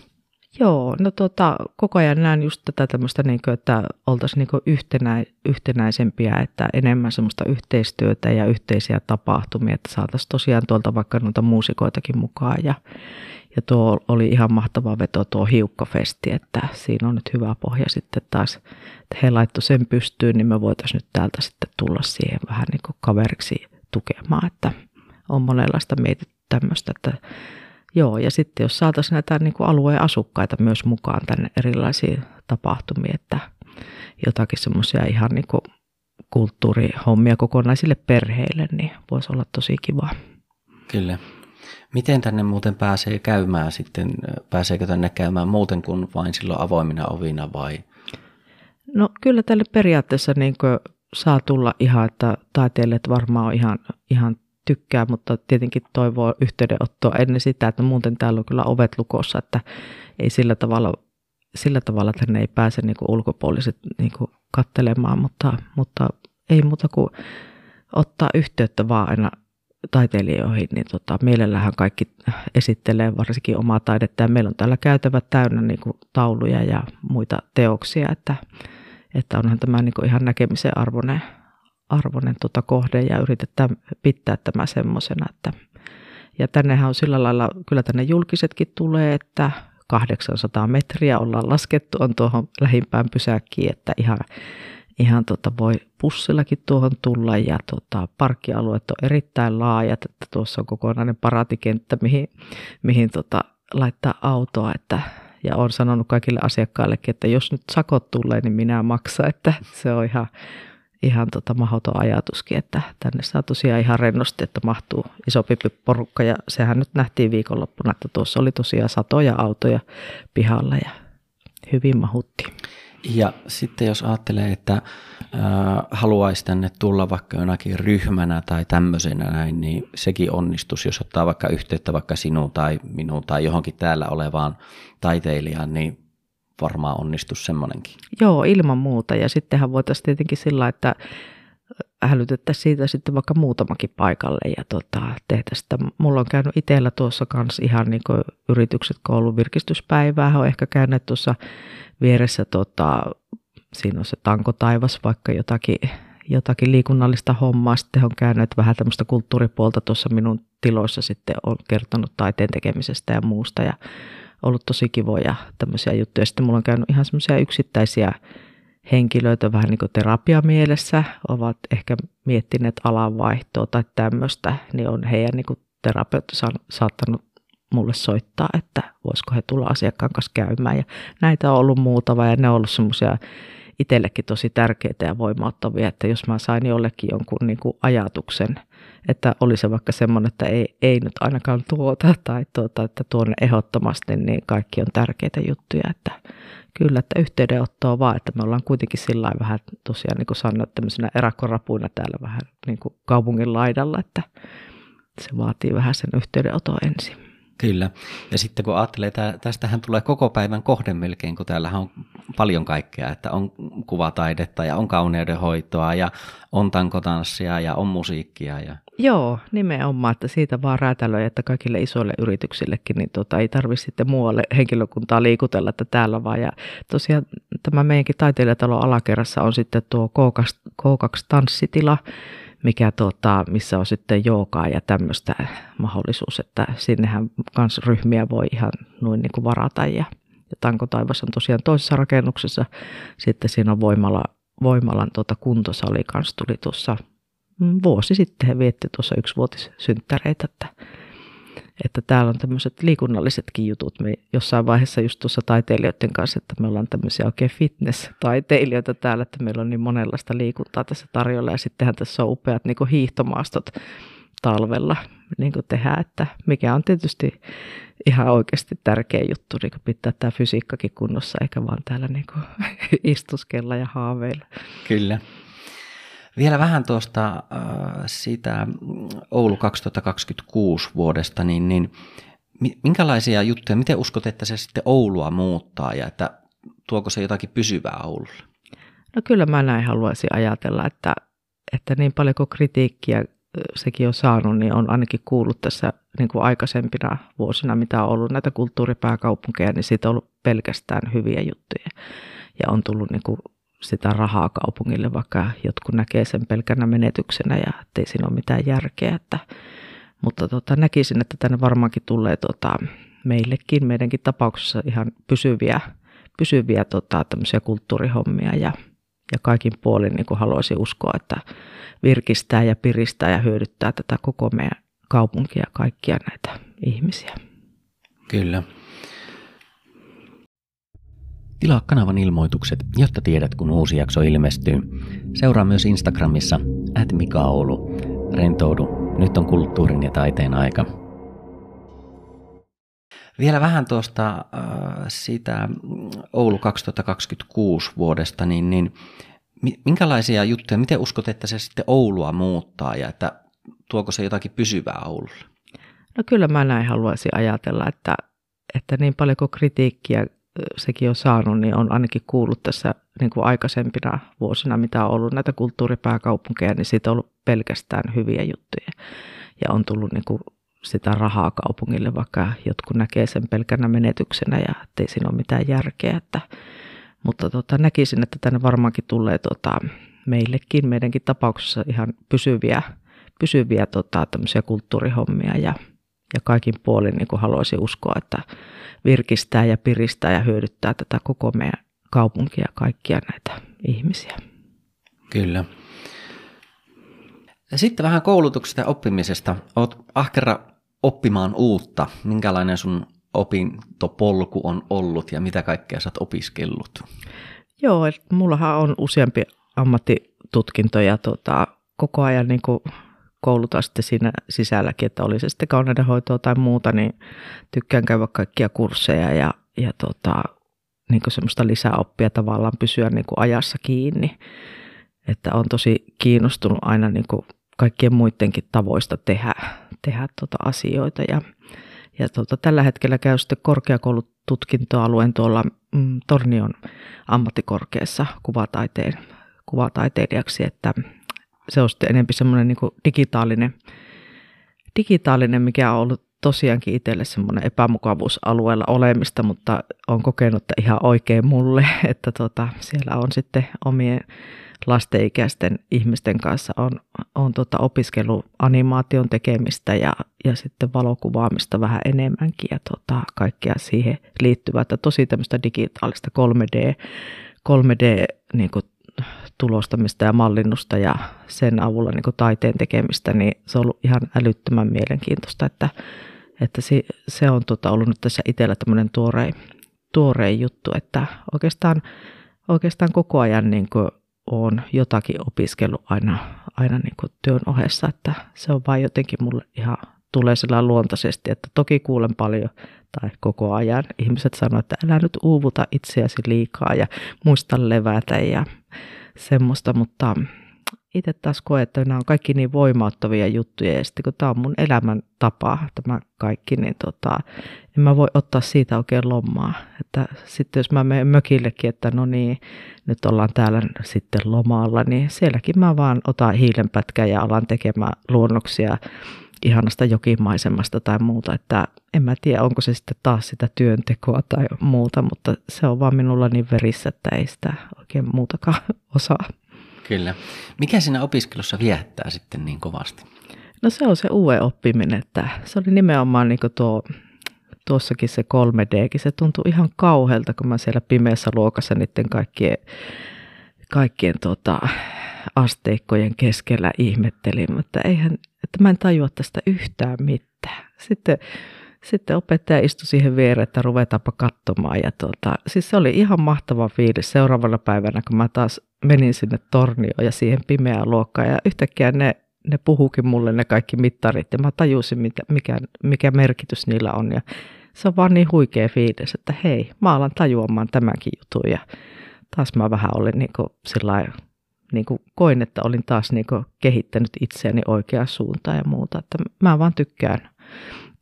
Speaker 2: Joo, no tota, koko ajan näen just tätä tämmöistä, niin kuin, että oltaisiin niin yhtenä, yhtenäisempiä, että enemmän semmoista yhteistyötä ja yhteisiä tapahtumia, että saataisiin tosiaan tuolta vaikka noita muusikoitakin mukaan ja, ja tuo oli ihan mahtava veto tuo hiukkafesti, että siinä on nyt hyvä pohja sitten taas, että he laittoi sen pystyyn, niin me voitaisiin nyt täältä sitten tulla siihen vähän niin kuin kaveriksi tukemaan, että on monenlaista mietitty tämmöistä, että joo, ja sitten jos saataisiin näitä niin kuin alueen asukkaita myös mukaan tänne erilaisiin tapahtumiin, että jotakin semmoisia ihan niin kuin kulttuurihommia kokonaisille perheille, niin voisi olla tosi kiva.
Speaker 1: Kyllä. Miten tänne muuten pääsee käymään sitten? Pääseekö tänne käymään muuten kuin vain silloin avoimina ovina vai?
Speaker 2: No kyllä tälle periaatteessa niin saa tulla ihan, että taiteilijat varmaan on ihan, ihan tykkää, mutta tietenkin toivoo yhteydenottoa ennen sitä, että muuten täällä on kyllä ovet lukossa, että ei sillä tavalla, sillä tavalla tänne ei pääse niin ulkopuoliset niin kattelemaan, mutta, mutta ei muuta kuin ottaa yhteyttä vaan aina taiteilijoihin, niin tota, mielellähän kaikki esittelee varsinkin omaa taidetta. Ja meillä on täällä käytävät täynnä niin kuin tauluja ja muita teoksia, että, että onhan tämä niin kuin ihan näkemisen arvoinen, arvoinen tota kohde ja yritetään pitää tämä semmoisena. Että, ja tännehän on sillä lailla, kyllä tänne julkisetkin tulee, että 800 metriä ollaan laskettu, on tuohon lähimpään pysäkkiin, että ihan ihan tota voi pussillakin tuohon tulla ja tota, parkkialueet on erittäin laajat, että tuossa on kokonainen paratikenttä, mihin, mihin tota, laittaa autoa, että ja olen sanonut kaikille asiakkaillekin, että jos nyt sakot tulee, niin minä maksan, että se on ihan, ihan tota mahdoton ajatuskin, että tänne saa tosiaan ihan rennosti, että mahtuu isompi porukka ja sehän nyt nähtiin viikonloppuna, että tuossa oli tosiaan satoja autoja pihalla ja hyvin mahuttiin.
Speaker 1: Ja sitten jos ajattelee, että äh, haluaisi tänne tulla vaikka jonakin ryhmänä tai tämmöisenä näin, niin sekin onnistus, jos ottaa vaikka yhteyttä vaikka sinuun tai minuun tai johonkin täällä olevaan taiteilijaan, niin varmaan onnistus semmoinenkin.
Speaker 2: Joo, ilman muuta. Ja sittenhän voitaisiin tietenkin sillä, että hälytettäisiin siitä sitten vaikka muutamakin paikalle ja tota, tehtäisiin sitä. Mulla on käynyt itsellä tuossa kanssa ihan niin kuin yritykset koulun virkistyspäivää, on ehkä käynyt tuossa vieressä tota, siinä on se tanko taivas, vaikka jotakin, jotakin liikunnallista hommaa. Sitten on käynyt vähän tämmöistä kulttuuripuolta tuossa minun tiloissa sitten on kertonut taiteen tekemisestä ja muusta ja ollut tosi kivoja tämmöisiä juttuja. Sitten mulla on käynyt ihan semmoisia yksittäisiä henkilöitä vähän niin kuin terapiamielessä, ovat ehkä miettineet alanvaihtoa tai tämmöistä, niin on heidän niin terapeutti saattanut mulle soittaa, että voisiko he tulla asiakkaan kanssa käymään. Ja näitä on ollut muutama ja ne on ollut semmoisia itsellekin tosi tärkeitä ja voimauttavia, että jos mä sain jollekin jonkun niin kuin ajatuksen, että oli se vaikka semmoinen, että ei, ei nyt ainakaan tuota tai tuota, että tuonne ehdottomasti, niin kaikki on tärkeitä juttuja, että kyllä, että yhteydenottoa vaan, että me ollaan kuitenkin sillä vähän tosiaan niin kuin sanoin, tämmöisenä erakkorapuina täällä vähän niin kuin kaupungin laidalla, että se vaatii vähän sen yhteydenoton ensin.
Speaker 1: Kyllä. Ja sitten kun ajattelee, että tästähän tulee koko päivän kohde melkein, kun täällähän on paljon kaikkea, että on kuvataidetta ja on kauneudenhoitoa ja on tankotanssia ja on musiikkia. Ja...
Speaker 2: Joo, nimenomaan, että siitä vaan räätälöi, että kaikille isoille yrityksillekin niin tota, ei tarvitse sitten muualle henkilökuntaa liikutella, että täällä vaan. Ja tosiaan tämä meidänkin taiteilijatalon alakerrassa on sitten tuo K2, K2-tanssitila, mikä tuota, missä on sitten joogaa ja tämmöistä mahdollisuus, että sinnehän kans ryhmiä voi ihan noin niin kuin varata ja, ja Tanko Taivas on tosiaan toisessa rakennuksessa. Sitten siinä on voimala, voimalan tuota kuntosali kanssa tuli tuossa mm, vuosi sitten he vietti tuossa yksivuotissynttäreitä, että että täällä on tämmöiset liikunnallisetkin jutut. Me jossain vaiheessa just tuossa taiteilijoiden kanssa, että me ollaan tämmöisiä oikein fitness-taiteilijoita täällä, että meillä on niin monenlaista liikuntaa tässä tarjolla. Ja sittenhän tässä on upeat niin hiihtomaastot talvella niin tehdään, että mikä on tietysti ihan oikeasti tärkeä juttu, niin pitää tämä fysiikkakin kunnossa, eikä vaan täällä niin istuskella ja haaveilla.
Speaker 1: Kyllä. Vielä vähän tuosta äh, sitä Oulu 2026 vuodesta, niin, niin minkälaisia juttuja, miten uskot, että se sitten Oulua muuttaa ja että tuoko se jotakin pysyvää Oululle?
Speaker 2: No kyllä mä näin haluaisin ajatella, että, että niin paljon kuin kritiikkiä sekin on saanut, niin on ainakin kuullut tässä niin kuin aikaisempina vuosina, mitä on ollut näitä kulttuuripääkaupunkeja, niin siitä on ollut pelkästään hyviä juttuja. Ja on tullut niin kuin sitä rahaa kaupungille, vaikka jotkut näkee sen pelkänä menetyksenä ja ettei siinä ole mitään järkeä. Että, mutta tota, näkisin, että tänne varmaankin tulee tota, meillekin, meidänkin tapauksessa ihan pysyviä, pysyviä tota, kulttuurihommia ja, ja kaikin puolin niin kuin haluaisin uskoa, että virkistää ja piristää ja hyödyttää tätä koko meidän kaupunkia ja kaikkia näitä ihmisiä.
Speaker 1: Kyllä. Tilaa kanavan ilmoitukset, jotta tiedät, kun uusi jakso ilmestyy. Seuraa myös Instagramissa, at Mika Oulu. Rentoudu, nyt on kulttuurin ja taiteen aika. Vielä vähän tuosta äh, sitä Oulu 2026 vuodesta, niin, niin minkälaisia juttuja, miten uskot, että se sitten Oulua muuttaa ja että tuoko se jotakin pysyvää Oululle?
Speaker 2: No kyllä mä näin haluaisin ajatella, että, että niin paljon kuin kritiikkiä sekin on saanut, niin on ainakin kuullut tässä niin kuin aikaisempina vuosina, mitä on ollut näitä kulttuuripääkaupunkeja, niin siitä on ollut pelkästään hyviä juttuja. Ja on tullut niin kuin sitä rahaa kaupungille, vaikka jotkut näkee sen pelkänä menetyksenä ja ettei siinä ole mitään järkeä. Että, mutta tota, näkisin, että tänne varmaankin tulee tota, meillekin, meidänkin tapauksessa ihan pysyviä, pysyviä tota, kulttuurihommia ja, ja kaikin puolin niin kuin haluaisin uskoa, että virkistää ja piristää ja hyödyttää tätä koko meidän kaupunkia ja kaikkia näitä ihmisiä.
Speaker 1: Kyllä. Ja sitten vähän koulutuksesta ja oppimisesta. Olet ahkera oppimaan uutta. Minkälainen sun opintopolku on ollut ja mitä kaikkea sä oot opiskellut?
Speaker 2: Joo, mullahan on useampi ammattitutkinto ja tota, koko ajan niin kuin kouluta sitten siinä sisälläkin, että oli se sitten kauneudenhoitoa tai muuta, niin tykkään käydä kaikkia kursseja ja, ja tota, niin kuin semmoista lisäoppia tavallaan pysyä niin kuin ajassa kiinni. Että on tosi kiinnostunut aina niin kuin kaikkien muidenkin tavoista tehdä, tehdä tota asioita. Ja, ja tota, tällä hetkellä käy sitten korkeakoulututkintoalueen tuolla mm, Tornion ammattikorkeassa kuvataiteen, kuvataiteilijaksi, että se on sitten enemmän semmoinen niin digitaalinen, digitaalinen, mikä on ollut tosiaankin itselle semmoinen epämukavuusalueella olemista, mutta on kokenut, että ihan oikein mulle, että tota, siellä on sitten omien lastenikäisten ihmisten kanssa on, on tota opiskellut animaation tekemistä ja, ja sitten valokuvaamista vähän enemmänkin ja tota, kaikkea siihen liittyvää, että tosi tämmöistä digitaalista 3D, 3D niin kuin tulostamista ja mallinnusta ja sen avulla niin kuin taiteen tekemistä, niin se on ollut ihan älyttömän mielenkiintoista, että, että se, se on tota, ollut nyt tässä itsellä tämmöinen tuorein, tuorein juttu, että oikeastaan, oikeastaan koko ajan niin kuin olen jotakin opiskellut aina, aina niin kuin työn ohessa, että se on vain jotenkin mulle ihan tulee sillä luontaisesti, että toki kuulen paljon tai koko ajan ihmiset sanoo, että älä nyt uuvuta itseäsi liikaa ja muista levätä ja semmoista, mutta itse taas koen, että nämä on kaikki niin voimauttavia juttuja ja sitten kun tämä on mun elämän tapa, tämä kaikki, niin tota, en mä voi ottaa siitä oikein lomaa. Että sitten jos mä menen mökillekin, että no niin, nyt ollaan täällä sitten lomalla, niin sielläkin mä vaan otan hiilenpätkän ja alan tekemään luonnoksia ihanasta jokimaisemasta tai muuta, että en mä tiedä, onko se sitten taas sitä työntekoa tai muuta, mutta se on vaan minulla niin verissä, että ei sitä oikein muutakaan osaa.
Speaker 1: Kyllä. Mikä siinä opiskelussa viehättää sitten niin kovasti?
Speaker 2: No se on se uuden oppiminen, että se oli nimenomaan niin tuo, tuossakin se 3D, se tuntui ihan kauhealta, kun mä siellä pimeässä luokassa niiden kaikkien, kaikkien tota, asteikkojen keskellä ihmettelin, mutta eihän, että mä en tajua tästä yhtään mitään. Sitten, sitten opettaja istui siihen viereen, että ruvetaanpa katsomaan. Ja tuota, siis se oli ihan mahtava fiilis seuraavana päivänä, kun mä taas menin sinne tornioon ja siihen pimeään luokkaan. Ja yhtäkkiä ne, ne puhukin mulle ne kaikki mittarit ja mä tajusin, mikä, mikä, mikä merkitys niillä on. Ja se on vaan niin huikea fiilis, että hei, mä alan tajuamaan tämänkin jutun. Ja taas mä vähän olin niin kuin niin kuin koin, että olin taas niin kuin kehittänyt itseäni oikeaan suuntaan ja muuta. Että mä vaan tykkään,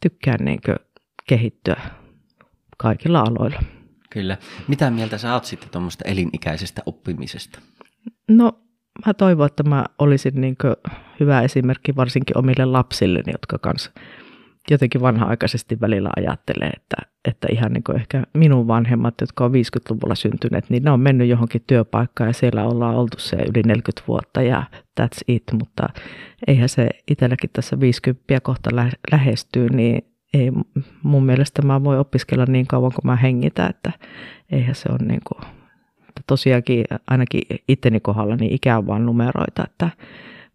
Speaker 2: tykkään niin kuin kehittyä kaikilla aloilla.
Speaker 1: Kyllä. Mitä mieltä sä oot sitten tuommoista elinikäisestä oppimisesta?
Speaker 2: No mä toivon, että mä olisin niin hyvä esimerkki varsinkin omille lapsilleni, jotka kanssa jotenkin vanha-aikaisesti välillä ajattelee, että, että ihan niin kuin ehkä minun vanhemmat, jotka on 50-luvulla syntyneet, niin ne on mennyt johonkin työpaikkaan ja siellä ollaan oltu se yli 40 vuotta ja that's it, mutta eihän se itselläkin tässä 50 kohta lähestyy, niin ei mun mielestä mä voi opiskella niin kauan kuin mä hengitän, että eihän se ole niin kuin, tosiaankin ainakin itteni kohdalla niin ikä on vaan numeroita, että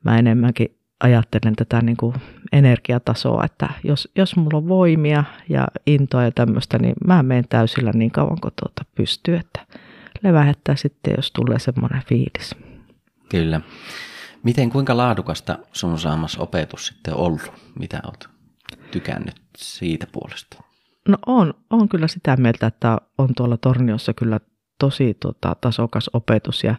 Speaker 2: mä enemmänkin ajattelen tätä niin kuin energiatasoa, että jos, jos mulla on voimia ja intoa ja tämmöistä, niin mä menen täysillä niin kauan kuin tuota pystyy, että levähettää sitten, jos tulee semmoinen fiilis.
Speaker 1: Kyllä. Miten, kuinka laadukasta sun saamas opetus sitten ollut? Mitä oot tykännyt siitä puolesta?
Speaker 2: No on, on kyllä sitä mieltä, että on tuolla Torniossa kyllä tosi tota, tasokas opetus ja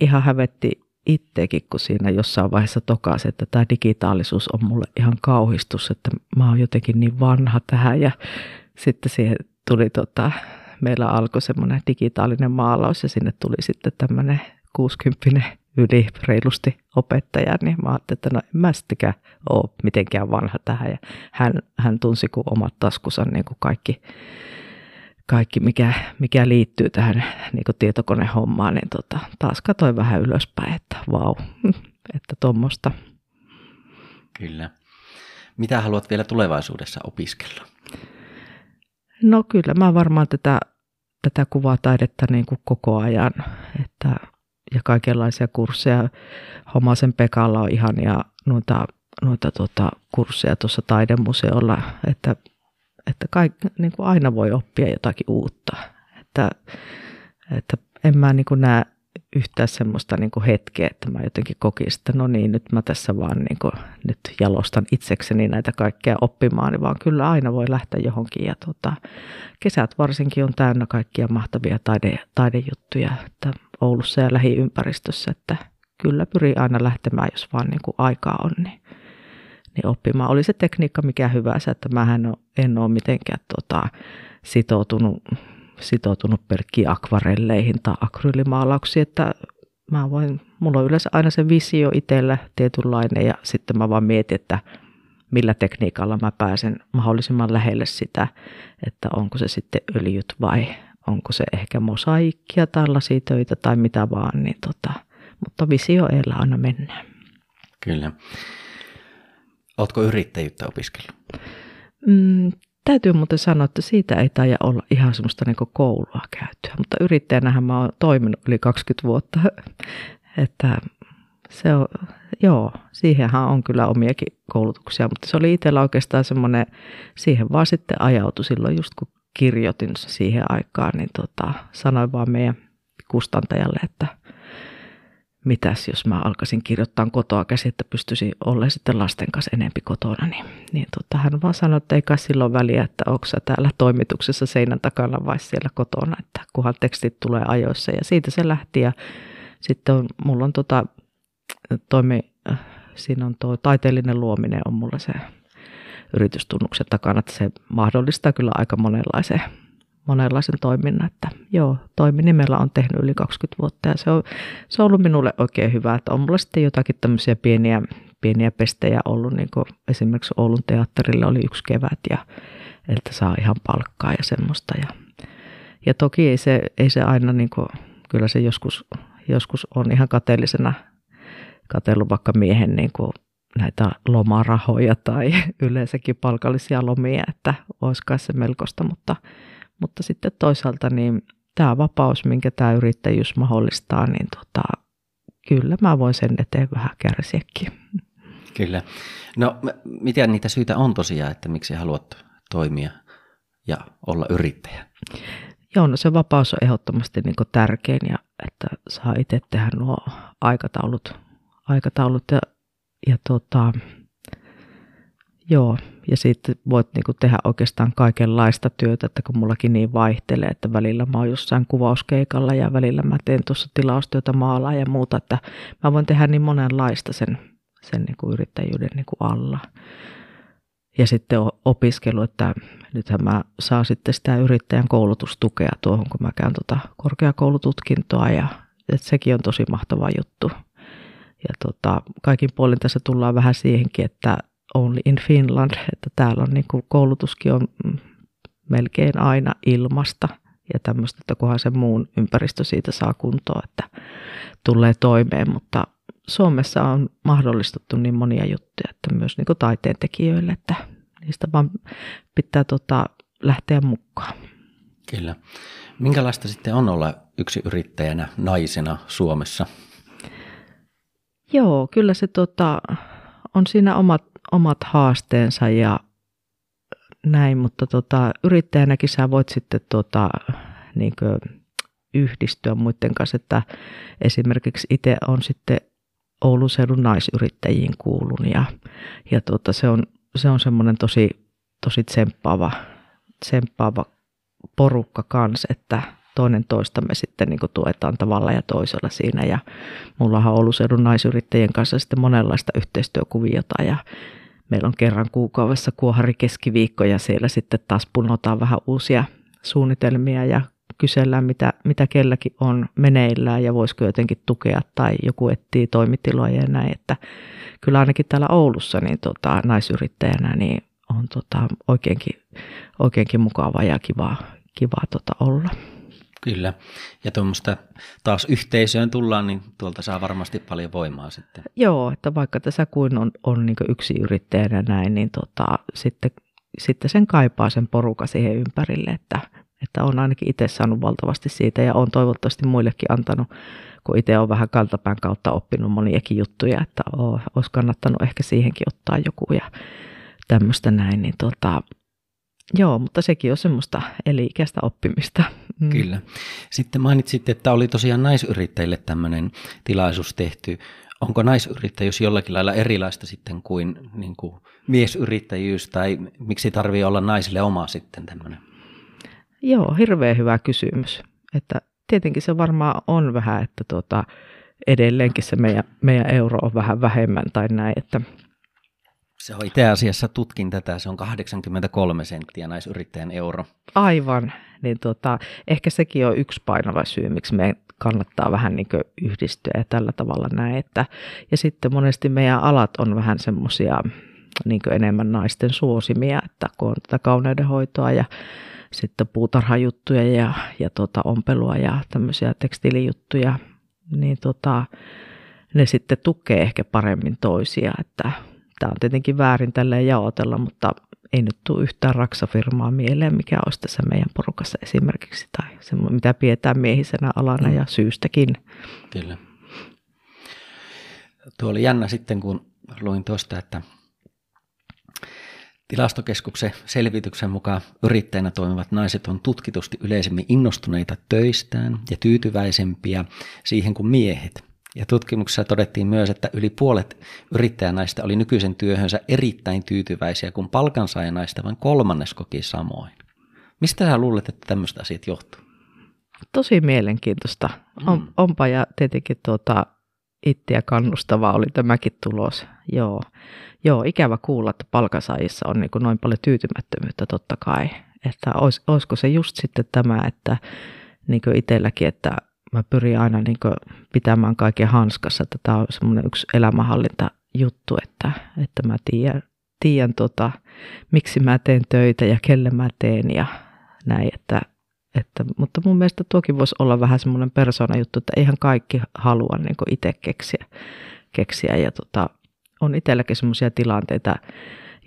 Speaker 2: ihan hävetti itsekin, kun siinä jossain vaiheessa tokasi, että tämä digitaalisuus on mulle ihan kauhistus, että mä oon jotenkin niin vanha tähän ja sitten siihen tuli tota, meillä alkoi semmoinen digitaalinen maalaus ja sinne tuli sitten tämmöinen 60 yli reilusti opettaja, niin mä ajattelin, että no en mä ole mitenkään vanha tähän. Ja hän, hän tunsi kuin omat taskussa niin kuin kaikki, kaikki mikä, mikä liittyy tähän niin kuin tietokonehommaan, niin tota, taas katsoin vähän ylöspäin, että vau, että tuommoista.
Speaker 1: Kyllä. Mitä haluat vielä tulevaisuudessa opiskella?
Speaker 2: No kyllä, mä varmaan tätä, tätä kuvataidetta niin kuin koko ajan, että ja kaikenlaisia kursseja. Homasen Pekalla on ihania noita, noita tota, kursseja tuossa taidemuseolla, että, että kaik, niin kuin aina voi oppia jotakin uutta. Että, että en mä niin kuin näe yhtään semmoista niin kuin hetkeä, että mä jotenkin kokisin, että no niin, nyt mä tässä vaan niin kuin, nyt jalostan itsekseni näitä kaikkea oppimaan, vaan kyllä aina voi lähteä johonkin. Ja tota, kesät varsinkin on täynnä kaikkia mahtavia taide, taidejuttuja, että Oulussa ja lähiympäristössä, että kyllä pyrii aina lähtemään, jos vaan niin kuin aikaa on, niin, niin oppimaan. Oli se tekniikka mikä hyvänsä, että mä en ole mitenkään tota, sitoutunut sitoutunut pelkkiin akvarelleihin tai akryylimaalauksiin, että mä voin, mulla on yleensä aina se visio itsellä tietynlainen ja sitten mä vaan mietin, että millä tekniikalla mä pääsen mahdollisimman lähelle sitä, että onko se sitten öljyt vai onko se ehkä mosaikkia tai lasitöitä tai mitä vaan, niin tota, mutta visio eellä aina mennään.
Speaker 1: Kyllä. Oletko yrittäjyyttä opiskellut?
Speaker 2: Mm, Täytyy muuten sanoa, että siitä ei taida olla ihan semmoista niin koulua käytyä, mutta yrittäjänähän mä oon toiminut yli 20 vuotta, että se on, joo, siihenhän on kyllä omiakin koulutuksia, mutta se oli itsellä oikeastaan semmoinen, siihen vaan sitten ajautui silloin just kun kirjoitin siihen aikaan, niin tota, sanoin vaan meidän kustantajalle, että mitäs jos mä alkaisin kirjoittaa kotoa käsi, että pystyisin olemaan sitten lasten kanssa enempi kotona, niin, niin tota, hän vaan sanoi, että ei kai silloin väliä, että onko sä täällä toimituksessa seinän takana vai siellä kotona, että kunhan tekstit tulee ajoissa. Ja siitä se lähti ja sitten on, mulla on tota, toimi, siinä on tuo taiteellinen luominen on mulla se yritystunnuksen takana, että se mahdollistaa kyllä aika monenlaisen, monenlaisen toiminnan. Että joo, toiminimellä on tehnyt yli 20 vuotta ja se on, se on ollut minulle oikein hyvä, että on mulla sitten jotakin tämmöisiä pieniä, pieniä pestejä ollut, niin kuin esimerkiksi Oulun teatterille oli yksi kevät ja että saa ihan palkkaa ja semmoista. Ja, ja toki ei se, ei se aina, niin kuin, kyllä se joskus, joskus on ihan kateellisena katsellut vaikka miehen niin kuin näitä lomarahoja tai yleensäkin palkallisia lomia, että olisikaan se melkoista, mutta, mutta sitten toisaalta niin tämä vapaus, minkä tämä yrittäjyys mahdollistaa, niin tota, kyllä mä voin sen eteen vähän kärsiäkin.
Speaker 1: Kyllä. No mitä niitä syitä on tosiaan, että miksi haluat toimia ja olla yrittäjä?
Speaker 2: Joo, no se vapaus on ehdottomasti niin tärkein ja että saa itse tehdä nuo aikataulut, aikataulut ja ja tota, joo, ja sitten voit niinku tehdä oikeastaan kaikenlaista työtä, että kun mullakin niin vaihtelee, että välillä mä oon jossain kuvauskeikalla ja välillä mä teen tuossa tilaustyötä maalaa ja muuta, että mä voin tehdä niin monenlaista sen, sen niinku yrittäjyyden niinku alla. Ja sitten opiskelu, että nythän mä saan sitten sitä yrittäjän koulutustukea tuohon, kun mä käyn tuota korkeakoulututkintoa ja että sekin on tosi mahtava juttu ja tota, kaikin puolin tässä tullaan vähän siihenkin, että only in Finland, että täällä on niin kuin koulutuskin on melkein aina ilmasta ja tämmöistä, että kunhan se muun ympäristö siitä saa kuntoa, että tulee toimeen, mutta Suomessa on mahdollistettu niin monia juttuja, että myös niin taiteen tekijöille, että niistä vaan pitää tota, lähteä mukaan.
Speaker 1: Kyllä. Minkälaista sitten on olla yksi yrittäjänä naisena Suomessa?
Speaker 2: Joo, kyllä se tota, on siinä omat, omat haasteensa ja näin, mutta tota, yrittäjänäkin sä voit sitten tota, niin yhdistyä muiden kanssa, että esimerkiksi itse on sitten Oulun seudun naisyrittäjiin kuulun ja, ja tota, se on, se on semmoinen tosi, tosi tsemppaava, tsemppaava porukka kanssa, että toinen toistamme sitten niin tuetaan tavalla ja toisella siinä. Ja mullahan on ollut seudun naisyrittäjien kanssa sitten monenlaista yhteistyökuviota ja meillä on kerran kuukaudessa kuohari keskiviikko ja siellä sitten taas punotaan vähän uusia suunnitelmia ja kysellään, mitä, mitä kelläkin on meneillään ja voisiko jotenkin tukea tai joku etsii toimitiloja ja näin. Että kyllä ainakin täällä Oulussa niin tota, naisyrittäjänä niin on tota, oikeinkin, oikeinkin mukavaa ja kivaa, kivaa tota olla.
Speaker 1: Kyllä. Ja tuommoista taas yhteisöön tullaan, niin tuolta saa varmasti paljon voimaa sitten.
Speaker 2: Joo, että vaikka tässä kuin on, on niin yksi yrittäjänä näin, niin tota, sitten, sitten sen kaipaa sen poruka siihen ympärille, että, että on ainakin itse saanut valtavasti siitä ja on toivottavasti muillekin antanut, kun itse on vähän kantapään kautta oppinut moniakin juttuja, että olisi kannattanut ehkä siihenkin ottaa joku ja tämmöistä näin, niin tota, Joo, mutta sekin on semmoista eli-ikäistä oppimista.
Speaker 1: Mm. Kyllä. Sitten mainitsit, että oli tosiaan naisyrittäjille tämmöinen tilaisuus tehty. Onko naisyrittäjyys jollakin lailla erilaista sitten kuin, niin kuin miesyrittäjyys tai miksi tarvii olla naisille oma sitten tämmöinen?
Speaker 2: Joo, hirveän hyvä kysymys. Että tietenkin se varmaan on vähän, että tuota, edelleenkin se meidän, meidän euro on vähän vähemmän tai näin, että
Speaker 1: se on itse asiassa, tutkin tätä, se on 83 senttiä naisyrittäjän euro.
Speaker 2: Aivan, niin tota, ehkä sekin on yksi painava syy, miksi me kannattaa vähän niin yhdistyä ja tällä tavalla näin. Että, ja sitten monesti meidän alat on vähän semmoisia niin enemmän naisten suosimia, että kun on tätä kauneudenhoitoa ja sitten puutarhajuttuja ja, ja tota ompelua ja tämmöisiä tekstiilijuttuja, niin tota, ne sitten tukee ehkä paremmin toisia, että Tämä on tietenkin väärin tälleen jaotella, mutta ei nyt tule yhtään raksafirmaa mieleen, mikä olisi tässä meidän porukassa esimerkiksi, tai se, mitä pidetään miehisenä alana mm. ja syystäkin.
Speaker 1: Kyllä. Tuo oli jännä sitten, kun luin tuosta, että Tilastokeskuksen selvityksen mukaan yrittäjänä toimivat naiset on tutkitusti yleisemmin innostuneita töistään ja tyytyväisempiä siihen kuin miehet. Ja tutkimuksessa todettiin myös, että yli puolet yrittäjänaista oli nykyisen työhönsä erittäin tyytyväisiä, kun palkansaajanaista vain kolmannes koki samoin. Mistä sä luulet, että tämmöistä asiat johtuu?
Speaker 2: Tosi mielenkiintoista. On, mm. Onpa ja tietenkin tuota, itseä kannustava oli tämäkin tulos. Joo, Joo ikävä kuulla, että palkasaajissa on niin noin paljon tyytymättömyyttä totta kai. Että olis, olisiko se just sitten tämä, että niin itselläkin, että mä pyrin aina niin pitämään kaiken hanskassa, tämä on semmoinen yksi elämänhallinta juttu, että, että mä tiedän, tiedän tota, miksi mä teen töitä ja kelle mä teen ja näin, että, että, mutta mun mielestä tuokin voisi olla vähän semmoinen persona juttu, että eihän kaikki halua niin itse keksiä, keksiä ja tota, on itselläkin semmoisia tilanteita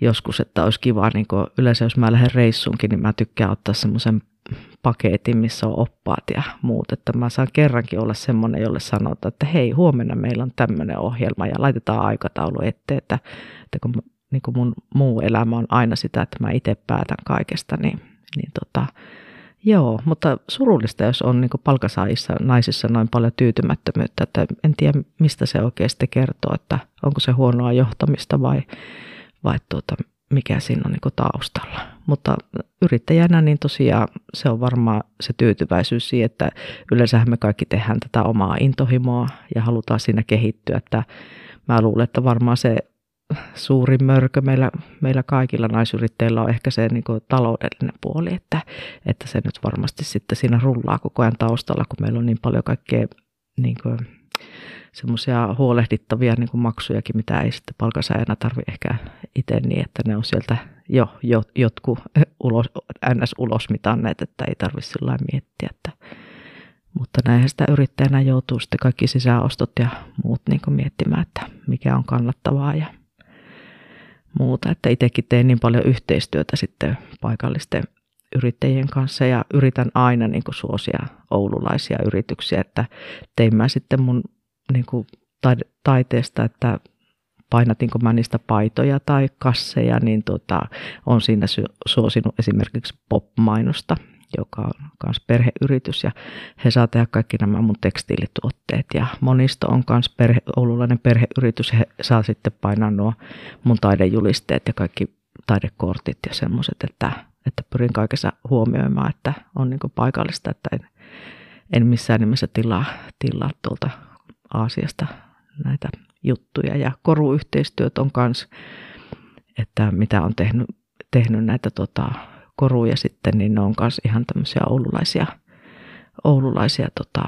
Speaker 2: joskus, että olisi kiva, niin yleensä jos mä lähden reissuunkin, niin mä tykkään ottaa semmoisen paketin, missä on oppaat ja muut, että mä saan kerrankin olla semmoinen, jolle sanotaan, että hei, huomenna meillä on tämmöinen ohjelma ja laitetaan aikataulu eteen, että, että kun niin kuin mun muu elämä on aina sitä, että mä itse päätän kaikesta, niin, niin tota, joo, mutta surullista, jos on niin palkasaajissa naisissa noin paljon tyytymättömyyttä, että en tiedä, mistä se oikeasti kertoo, että onko se huonoa johtamista vai, vai tuota, mikä siinä on niin taustalla. Mutta yrittäjänä niin tosiaan se on varmaan se tyytyväisyys siihen, että yleensähän me kaikki tehdään tätä omaa intohimoa ja halutaan siinä kehittyä. Että mä luulen, että varmaan se suurin mörkö meillä, meillä kaikilla naisyrittäjillä on ehkä se niin taloudellinen puoli, että, että se nyt varmasti sitten siinä rullaa koko ajan taustalla, kun meillä on niin paljon kaikkea niin kuin, semmoisia huolehdittavia niin kuin maksujakin, mitä ei sitten palkansaajana tarvi ehkä itse niin, että ne on sieltä jo, jo jotkut ulos, ns. ulosmitanneet, että ei tarvitse sillä miettiä. Että, mutta näinhän sitä yrittäjänä joutuu sitten kaikki sisäostot ja muut niin kuin miettimään, että mikä on kannattavaa ja muuta. Että itsekin teen niin paljon yhteistyötä sitten paikallisten yrittäjien kanssa ja yritän aina niin kuin suosia oululaisia yrityksiä, että tein mä sitten mun niin kuin taide, taiteesta, että painatinko mä niistä paitoja tai kasseja, niin tota, on siinä suosinut esimerkiksi pop-mainosta, joka on myös perheyritys ja he saa tehdä kaikki nämä mun tekstiilituotteet ja monisto on myös perhe, oululainen perheyritys, he saa sitten painaa nuo mun taidejulisteet ja kaikki taidekortit ja semmoiset, että, että pyrin kaikessa huomioimaan, että on niin paikallista, että en, en missään nimessä tilaa, tilaa tuolta Aasiasta näitä juttuja. Ja koruyhteistyöt on myös, että mitä on tehnyt, tehnyt näitä tota, koruja sitten, niin ne on myös ihan tämmöisiä oululaisia, oululaisia tota,